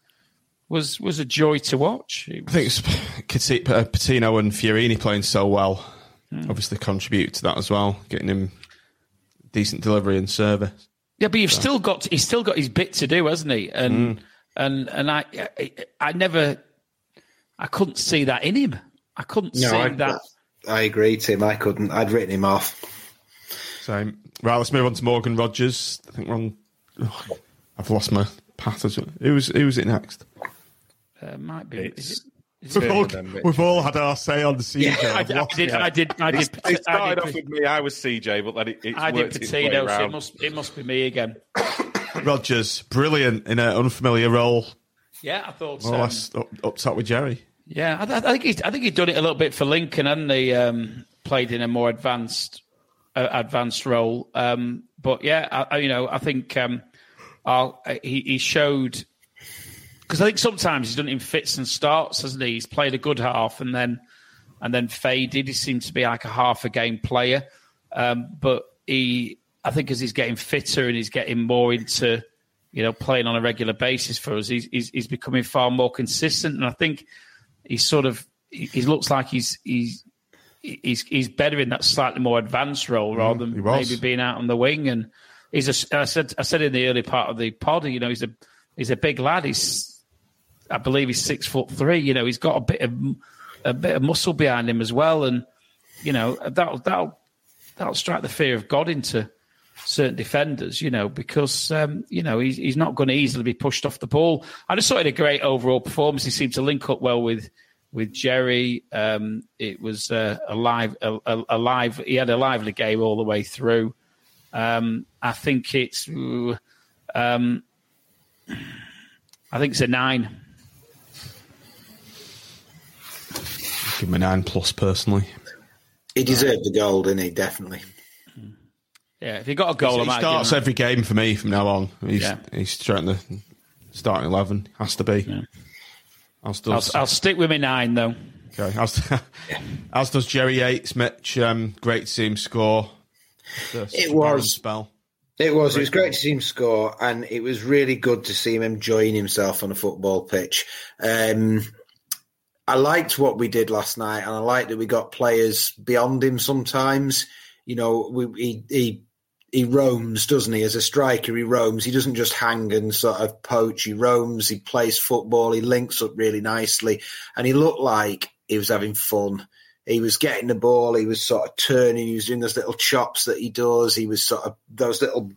was, was a joy to watch. It I think it's Patino and Fiorini playing so well. Hmm. Obviously, contribute to that as well, getting him decent delivery and service. Yeah, but you've still got he's still got his bit to do, hasn't he? And and and I, I I never I couldn't see that in him. I couldn't No, see I, that. I agree, Tim. I couldn't. I'd written him off. So, right, let's move on to Morgan Rogers. I think we're on. oh, I've lost my path. As well. Who was who was it next? Uh, might be. It's- Is it, is We've all, them, we've all had our say on the CJ. I, I've did- I did. I did. I did. It I started off with me. I was CJ, but then it, it's I did worked way so it around. must it must be me again. Rogers, brilliant in an unfamiliar role. Yeah, I thought More so. or less up, up top with Jerry. Yeah, I, I think he's, I think he'd done it a little bit for Lincoln, hadn't he? Um, played in a more advanced uh, advanced role. Um, but yeah, I, I, you know, I think um, I'll, he, he showed because I think sometimes he's done it in fits and starts, hasn't he? He's played a good half and then and then faded. He seems to be like a half a game player, um, but he, I think, as he's getting fitter and he's getting more into you know playing on a regular basis for us, he's he's, he's becoming far more consistent, and I think he's sort of he, he looks like he's he's he's he's better in that slightly more advanced role rather than maybe being out on the wing. And he's a I said I said in the early part of the pod, you know, he's a he's a big lad. He's I believe he's six foot three. You know, he's got a bit of a bit of muscle behind him as well, and you know that'll that'll that'll strike the fear of God into certain defenders. You know, because um, you know he's he's not going to easily be pushed off the ball. I just thought he had a great overall performance. He seemed to link up well with with Jerry. Um, it was uh, a live a, live. He had a lively game all the way through. Um, I think it's. Um, I think it's a nine. Give him a nine plus personally. He deserved the goal, didn't he? Definitely. Yeah, if he got a goal, I he starts give him- every game for me from now on. He's Yeah. he's straight in the starting eleven. Has to be. As I'll, does I'll stick with my nine though. okay. As, as does Jerry Yates. Mitch, um, great to see him score. after such It a was. spell. It was. It was great to see him score, and it was really good to see him enjoying himself on a football pitch. Um, I liked what we did last night, and I liked that we got players beyond him. Sometimes, you know, we, he he he roams, doesn't he? As a striker, he roams. He doesn't just hang and sort of poach. He roams. He plays football. He links up really nicely, and he looked like he was having fun. He was getting the ball. He was sort of turning. He was doing those little chops that he does. He was sort of those little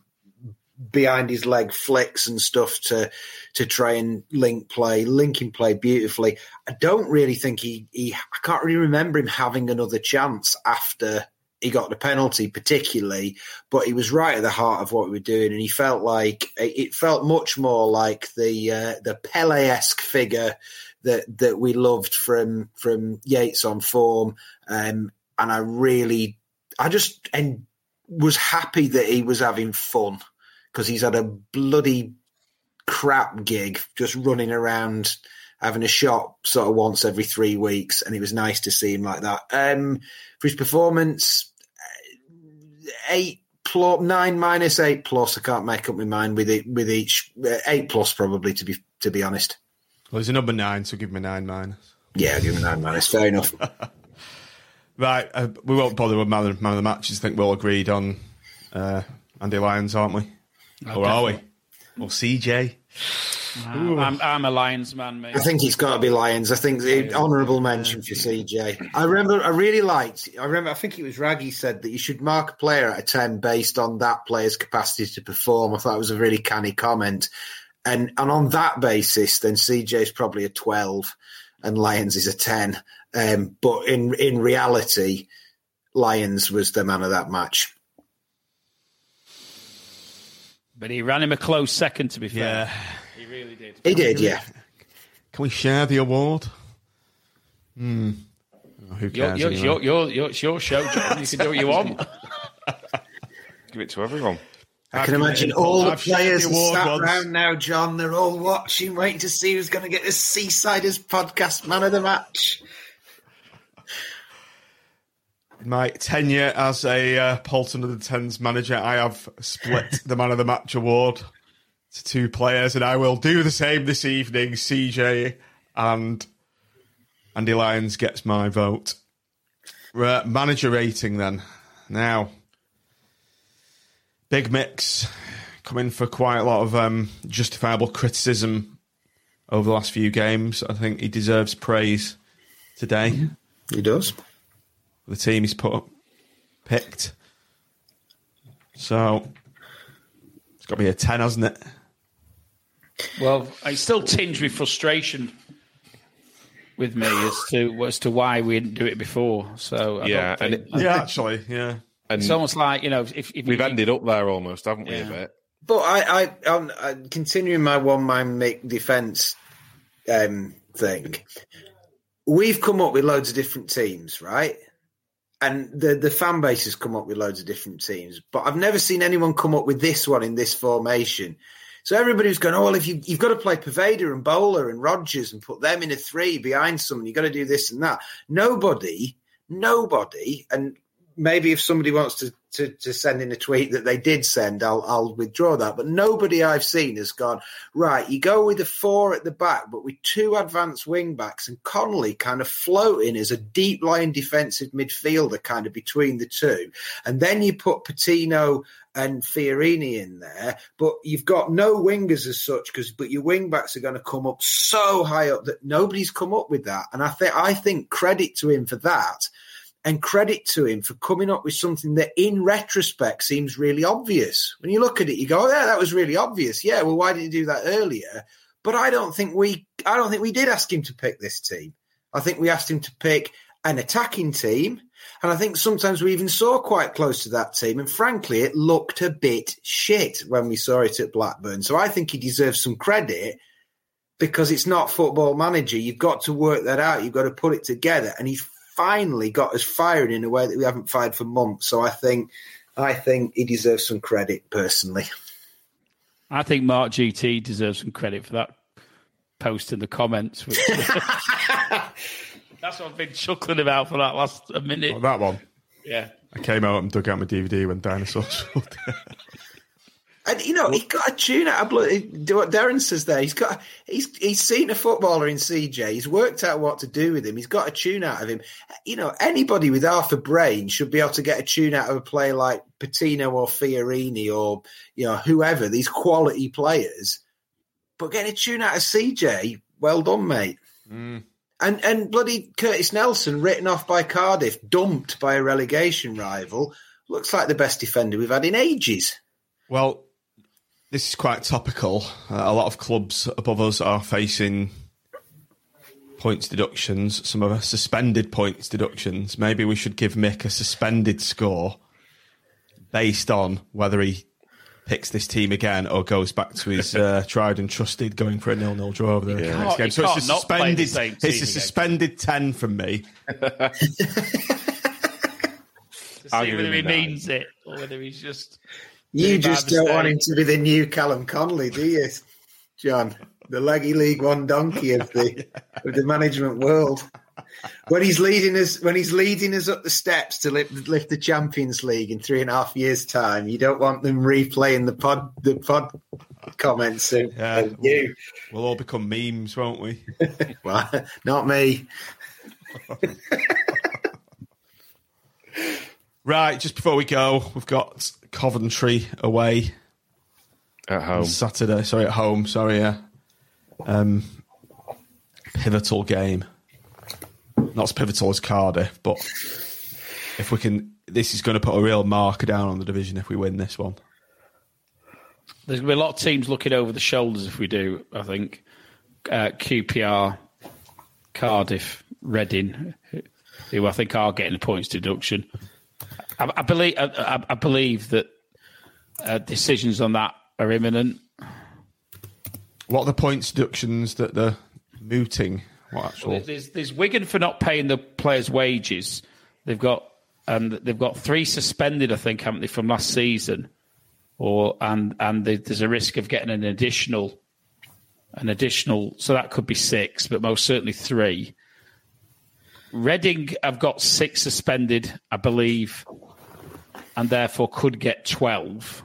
behind his leg flicks and stuff to to try and link play, linking play beautifully. I don't really think he, he I can't really remember him having another chance after he got the penalty particularly, but he was right at the heart of what we were doing, and he felt like it felt much more like the uh, the Pele esque figure that that we loved from from Yates on form, um, and I really, I just and was happy that he was having fun because he's had a bloody crap gig just running around having a shot sort of once every three weeks, and it was nice to see him like that. Um, for his performance, uh, eight plus nine minus eight plus. I can't make up my mind with it with each uh, eight plus probably to be to be honest. Well, he's a number nine, so give him a nine minus. Yeah, I'll give him a nine minus. Fair enough. right, uh, we won't bother with man of, man of the matches. I think we're all agreed on uh, Andy Lyons, aren't we? Okay. Or are we? Or CJ? I'm, I'm a Lyons man, mate. I think it's got to be Lyons. I think the honourable mention for CJ. I remember, I really liked. I remember, I think it was Raggy said that you should mark a player at a ten based on that player's capacity to perform. I thought it was a really canny comment, and and on that basis, then CJ is probably a twelve, and Lyons is a ten. Um, but in in reality, Lyons was the man of that match. But he ran him a close second, to be fair. Yeah. He really did. He did, yeah. Can we share the award? Hmm. Oh, who Your, cares? your, anyway? your, your, your, it's your show, John. You can do what you want. Give it to everyone. I can imagine all the I've players the sat once. round now, John. They're all watching, waiting to see who's going to get the Seasiders podcast man of the match. My tenure as a uh, Poulton under the Tens manager, I have split the man of the match award to two players, and I will do the same this evening. CJ and Andy Lyons gets my vote. Right, manager rating then. Now, big mix coming for quite a lot of um, justifiable criticism over the last few games. I think he deserves praise today He does. The team he's put picked. So it's got to be a ten, hasn't it? Well, it's still tinged with frustration with me as to as to why we didn't do it before. So I Yeah, don't and think- it- Yeah, actually, yeah. And it's almost like you know if, if we've you, ended up there almost, haven't we? Yeah. A bit. But I, I, I'm, i continuing my one man make defence um, thing. We've come up with loads of different teams, right? And the the fan base has come up with loads of different teams, but I've never seen anyone come up with this one in this formation. So everybody was going, oh well, if you you've got to play Poveda and Bowler and Rogers and put them in a three behind someone, you've got to do this and that. Nobody, nobody, and maybe if somebody wants to, to, to send in a tweet that they did send, I'll, I'll withdraw that. But nobody I've seen has gone, right, you go with a four at the back, but with two advanced wing backs and Connolly kind of floating as a deep line defensive midfielder kind of between the two. And then you put Patino and Fiorini in there, but you've got no wingers as such because but your wing backs are going to come up so high up that nobody's come up with that. And I think I think credit to him for that and credit to him for coming up with something that in retrospect seems really obvious. When you look at it, you go, oh, yeah, that was really obvious. Yeah, well, why didn't you do that earlier? But I don't think we I don't think we did ask him to pick this team. I think we asked him to pick an attacking team. And I think sometimes we even saw quite close to that team. And frankly, it looked a bit shit when we saw it at Blackburn. So I think he deserves some credit because it's not football manager. You've got to work that out. You've got to put it together. And he's finally got us firing in a way that we haven't fired for months. So I think I think he deserves some credit personally. I think Mark GT deserves some credit for that post in the comments. Which, that's what I've been chuckling about for that last a minute. Oh, that one. Yeah. I came out and dug out my DVD when dinosaurs. And you know, he got a tune out of bloody. What Darren says there, he's got he's he's seen a footballer in CJ. He's worked out what to do with him. He's got a tune out of him. You know, anybody with half a brain should be able to get a tune out of a player like Patino or Fiorini or you know whoever these quality players. But getting a tune out of CJ, well done, mate. Hmm. And and bloody Curtis Nelson, written off by Cardiff, dumped by a relegation rival, looks like the best defender we've had in ages. well, this is quite topical. Uh, a lot of clubs above us are facing points deductions, some of us suspended points deductions. Maybe we should give Mick a suspended score based on whether he picks this team again or goes back to his uh, tried and trusted going for a nil-nil draw over the He next game. So it's a can't not play the suspended. It's a team again. suspended ten from me. To see whether he a means it or whether he's just. You just don't want him to be the new Callum Conley, do you, John? The leggy League One donkey of the of the management world. When he's leading us, when he's leading us up the steps to lift, lift the Champions League in three and a half years' time, you don't want them replaying the pod the pod comments of, Yeah. of you. We'll all become memes, won't we? Well, not me. Right, just before we go, we've got Coventry away At home. Saturday. Sorry, at home. Sorry, yeah. Um, pivotal game. Not as pivotal as Cardiff, but if we can, this is going to put a real marker down on the division if we win this one. There's going to be a lot of teams looking over the shoulders if we do, I think. Uh, QPR, Cardiff, Reading, who I think are getting a points deduction. I, I believe I, I- believe that uh, decisions on that are imminent. What are the points deductions that they're mooting? What actual? There's, there's Wigan for not paying the players' wages. They've got and they've got three suspended, I think, haven't they, from last season? Or and and there- there's a risk of getting an additional, an additional. So that could be six, but most certainly three. Reading have got six suspended, I believe, and therefore could get twelve.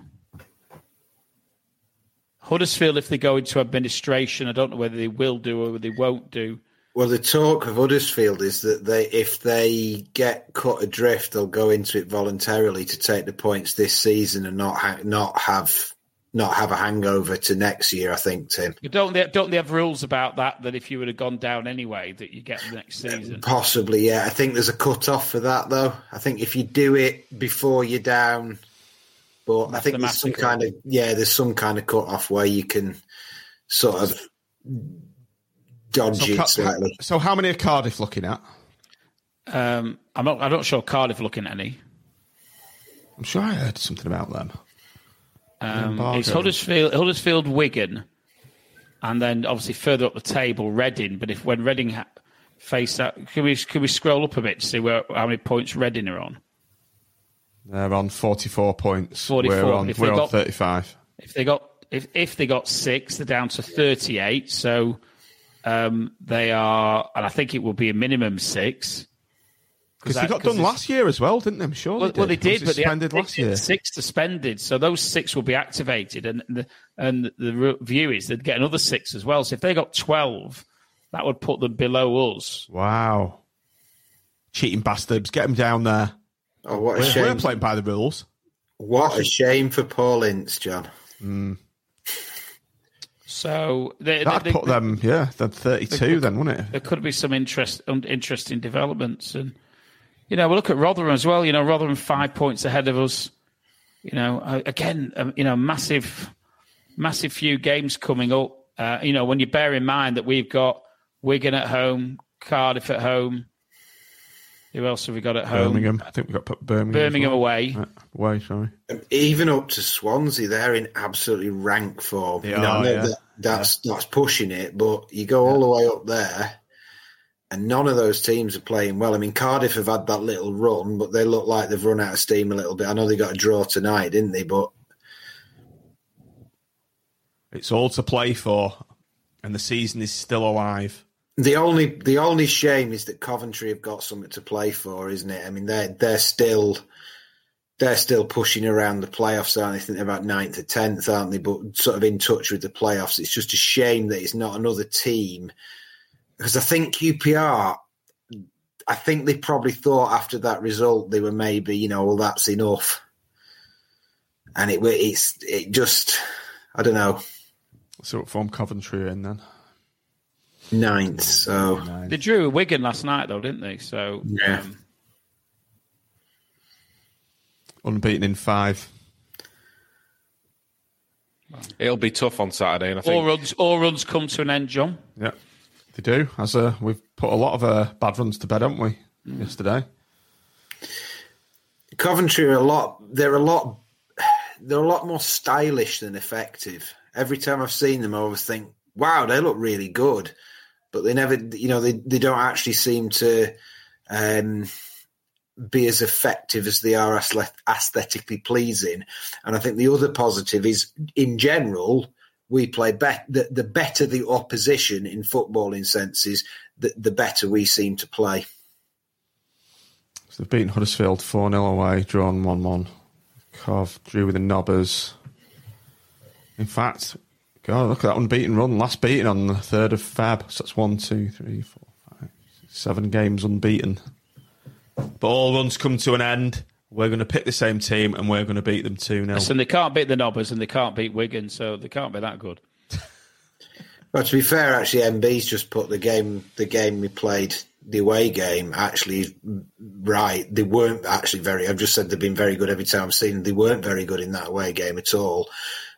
Huddersfield, if they go into administration, I don't know whether they will do or whether they won't do. Well, the talk of Huddersfield is that they, if they get cut adrift, they'll go into it voluntarily to take the points this season and not ha- not have not have a hangover to next year. I think, Tim. Don't they, don't they have rules about that? That if you would have gone down anyway, that you get the next season. Possibly, yeah. I think there's a cut off for that, though. I think if you do it before you're down, but I think there's some kind of yeah, there's some kind of cut off where you can sort of dodge So, it slightly. so how many are Cardiff looking at? Um, I'm not. I'm not sure Cardiff looking at any. I'm sure I heard something about them. Um, it's Huddersfield, Huddersfield, Wigan, and then obviously further up the table, Reading. But if when Reading ha- face that, can we can we scroll up a bit to see where how many points Reading are on? They're on 44 points. 44. We're on, If we're they on got- 35. If they got if if they got six, they're down to thirty eight. So um, they are, and I think it will be a minimum six. Because they got done last year as well, didn't they? I'm sure Well, they did. well, they did, but they had suspended six, last year. six suspended. So those six will be activated, and the, and the view is they'd get another six as well. So if they got twelve, that would put them below us. Wow. Cheating bastards. Get them down there. Oh, what a We're, we're shame! playing by the rules. What a shame for Paul Ince, John. Hmm. So they, That'd they- put they- them, yeah, they're 32 then, wouldn't it? There could be some interest, um, interesting developments, and you know, we'll look at Rotherham as well. You know, Rotherham five points ahead of us. You know, uh, again, um, you know, massive, massive few games coming up. Uh, you know, when you bear in mind that we've got Wigan at home, Cardiff at home. Who else have we got at home? Birmingham. I think we've got Birmingham. Birmingham well. away. Right, away, sorry. Even up to Swansea, they're in absolutely rank form. They You know, are, I know yeah. that- that's that's pushing it, but you go all the way up there, and none of those teams are playing well. I mean, Cardiff have had that little run, but they look like they've run out of steam a little bit. I know they got a draw tonight, didn't they? But It's all to play for, and the season is still alive. the only the only shame is that Coventry have got something to play for, isn't it? I mean, they're they're still they're still pushing around the playoffs, aren't they? I think they're about ninth or tenth, aren't they? But sort of in touch with the playoffs. It's just a shame that it's not another team because I think QPR. I think they probably thought after that result they were maybe you know well that's enough, and it it's it just I don't know So what form Coventry in then? ninth. So They drew Wigan last night, though, didn't they? So Yeah. um, Unbeaten in five. It'll be tough on Saturday, and I think all runs, all runs come to an end, John. Yeah. They do. As uh, we've put a lot of uh, bad runs to bed, haven't we? Mm. Yesterday. Coventry are a lot. They're a lot. They're a lot more stylish than effective. Every time I've seen them, I always think, "Wow, they look really good," but they never. You know, they they don't actually seem to. Um, be as effective as they are aesthetically pleasing. And I think the other positive is, in general, we play better. The, the, better the opposition in footballing senses, the, the better we seem to play. So they've beaten Huddersfield 4 0 away, drawn 1 1. Cov drew with the Nobbers. In fact, God, look at that unbeaten run. Last beaten on the 3rd of Feb. So that's one, two, three, four, five, six, seven games unbeaten. But all runs come to an end. We're going to pick the same team and we're going to beat them 2 0. Listen, they can't beat the Nobbers and they can't beat Wigan, so they can't be that good. well, to be fair, actually, MB's just put the game the game we played, the away game, actually right. They weren't actually very, I've just said they've been very good every time I've seen them. They weren't very good in that away game at all.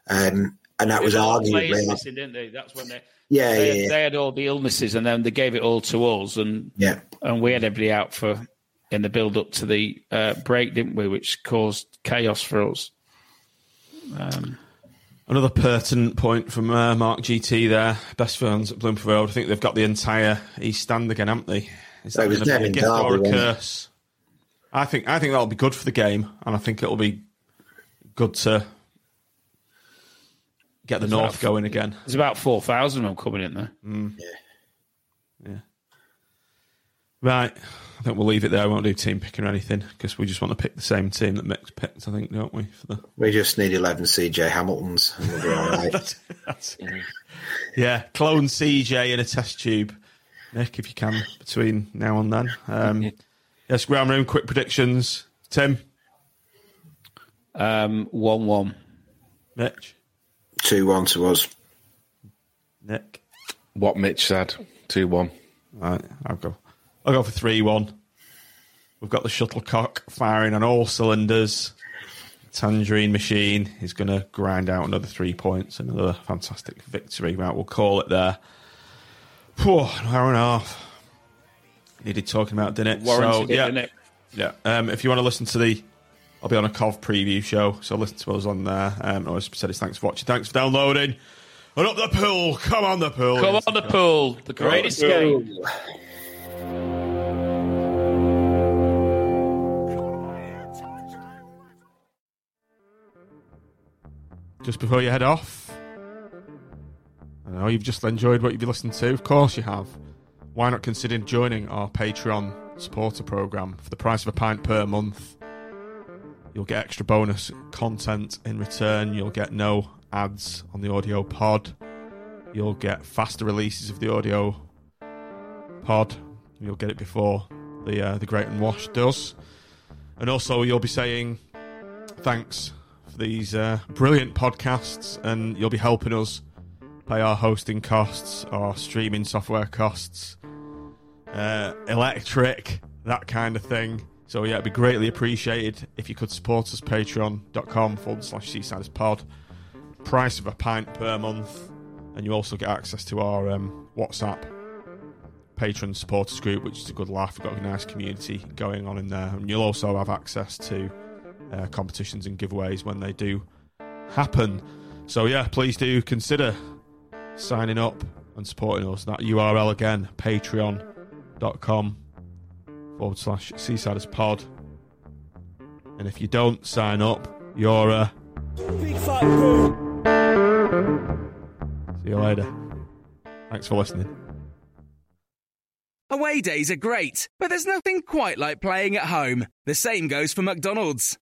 Um, and that was arguably. Missing, didn't they? That's when they. Yeah, they, yeah, yeah. they had all the illnesses, and then they gave it all to us, and yeah, and we had everybody out for in the build up to the uh, break, didn't we? Which caused chaos for us. Um, Another pertinent point from uh, Mark GT there. Best fans at Bloomfield Road. I think they've got the entire East Stand again, haven't they? Is that going to be a gift or a curse? I think I think that'll be good for the game, and I think it'll be good to get the North going again. There's about four thousand of them coming in there. Mm. Yeah. Yeah. Right. I think we'll leave it there. I won't do team picking or anything because we just want to pick the same team that Mick's picked, I think, don't we? For the... We just need 11 CJ Hamiltons and we'll be all right. that's, that's, yeah, clone CJ in a test tube. Nick, if you can, between now and then. Um, yes, ground room, quick predictions. Tim? Um, 1 1. Mitch? 2 1 to us. Nick? What Mitch said 2 1. Right, I'll go. I'll go for 3 1. We've got the shuttlecock firing on all cylinders. Tangerine Machine is going to grind out another three points, another fantastic victory. Right, we'll call it there. Whew, an hour and a half. Needed talking about, didn't it? Warranted so, yeah, didn't it? yeah. Um, if you want to listen to the, I'll be on a Cov preview show, so listen to us on there. Um, I said it's thanks for watching, thanks for downloading. And up the pool, come on the pool, come on the pool, the great escape. Just before you head off. I know you've just enjoyed what you've been listening to. Of course you have. Why not consider joining our Patreon supporter program for the price of a pint per month? You'll get extra bonus content in return. You'll get no ads on the audio pod. You'll get faster releases of the audio pod. You'll get it before the uh, the Great and Wash does. And also, you'll be saying thanks these uh, brilliant podcasts, and you'll be helping us pay our hosting costs, our streaming software costs, uh, electric, that kind of thing. So, yeah, it'd be greatly appreciated if you could support us, patreon.com forward slash seasiders pod. Price of a pint per month, and you also get access to our um, WhatsApp patron supporters group, which is a good laugh. We've got a nice community going on in there, and you'll also have access to uh, competitions and giveaways when they do happen. So, yeah, please do consider signing up and supporting us. That URL again, patreon.com forward slash seasiders pod. And if you don't sign up, you're a big fat See you later. Thanks for listening. Away days are great, but there's nothing quite like playing at home. The same goes for McDonald's.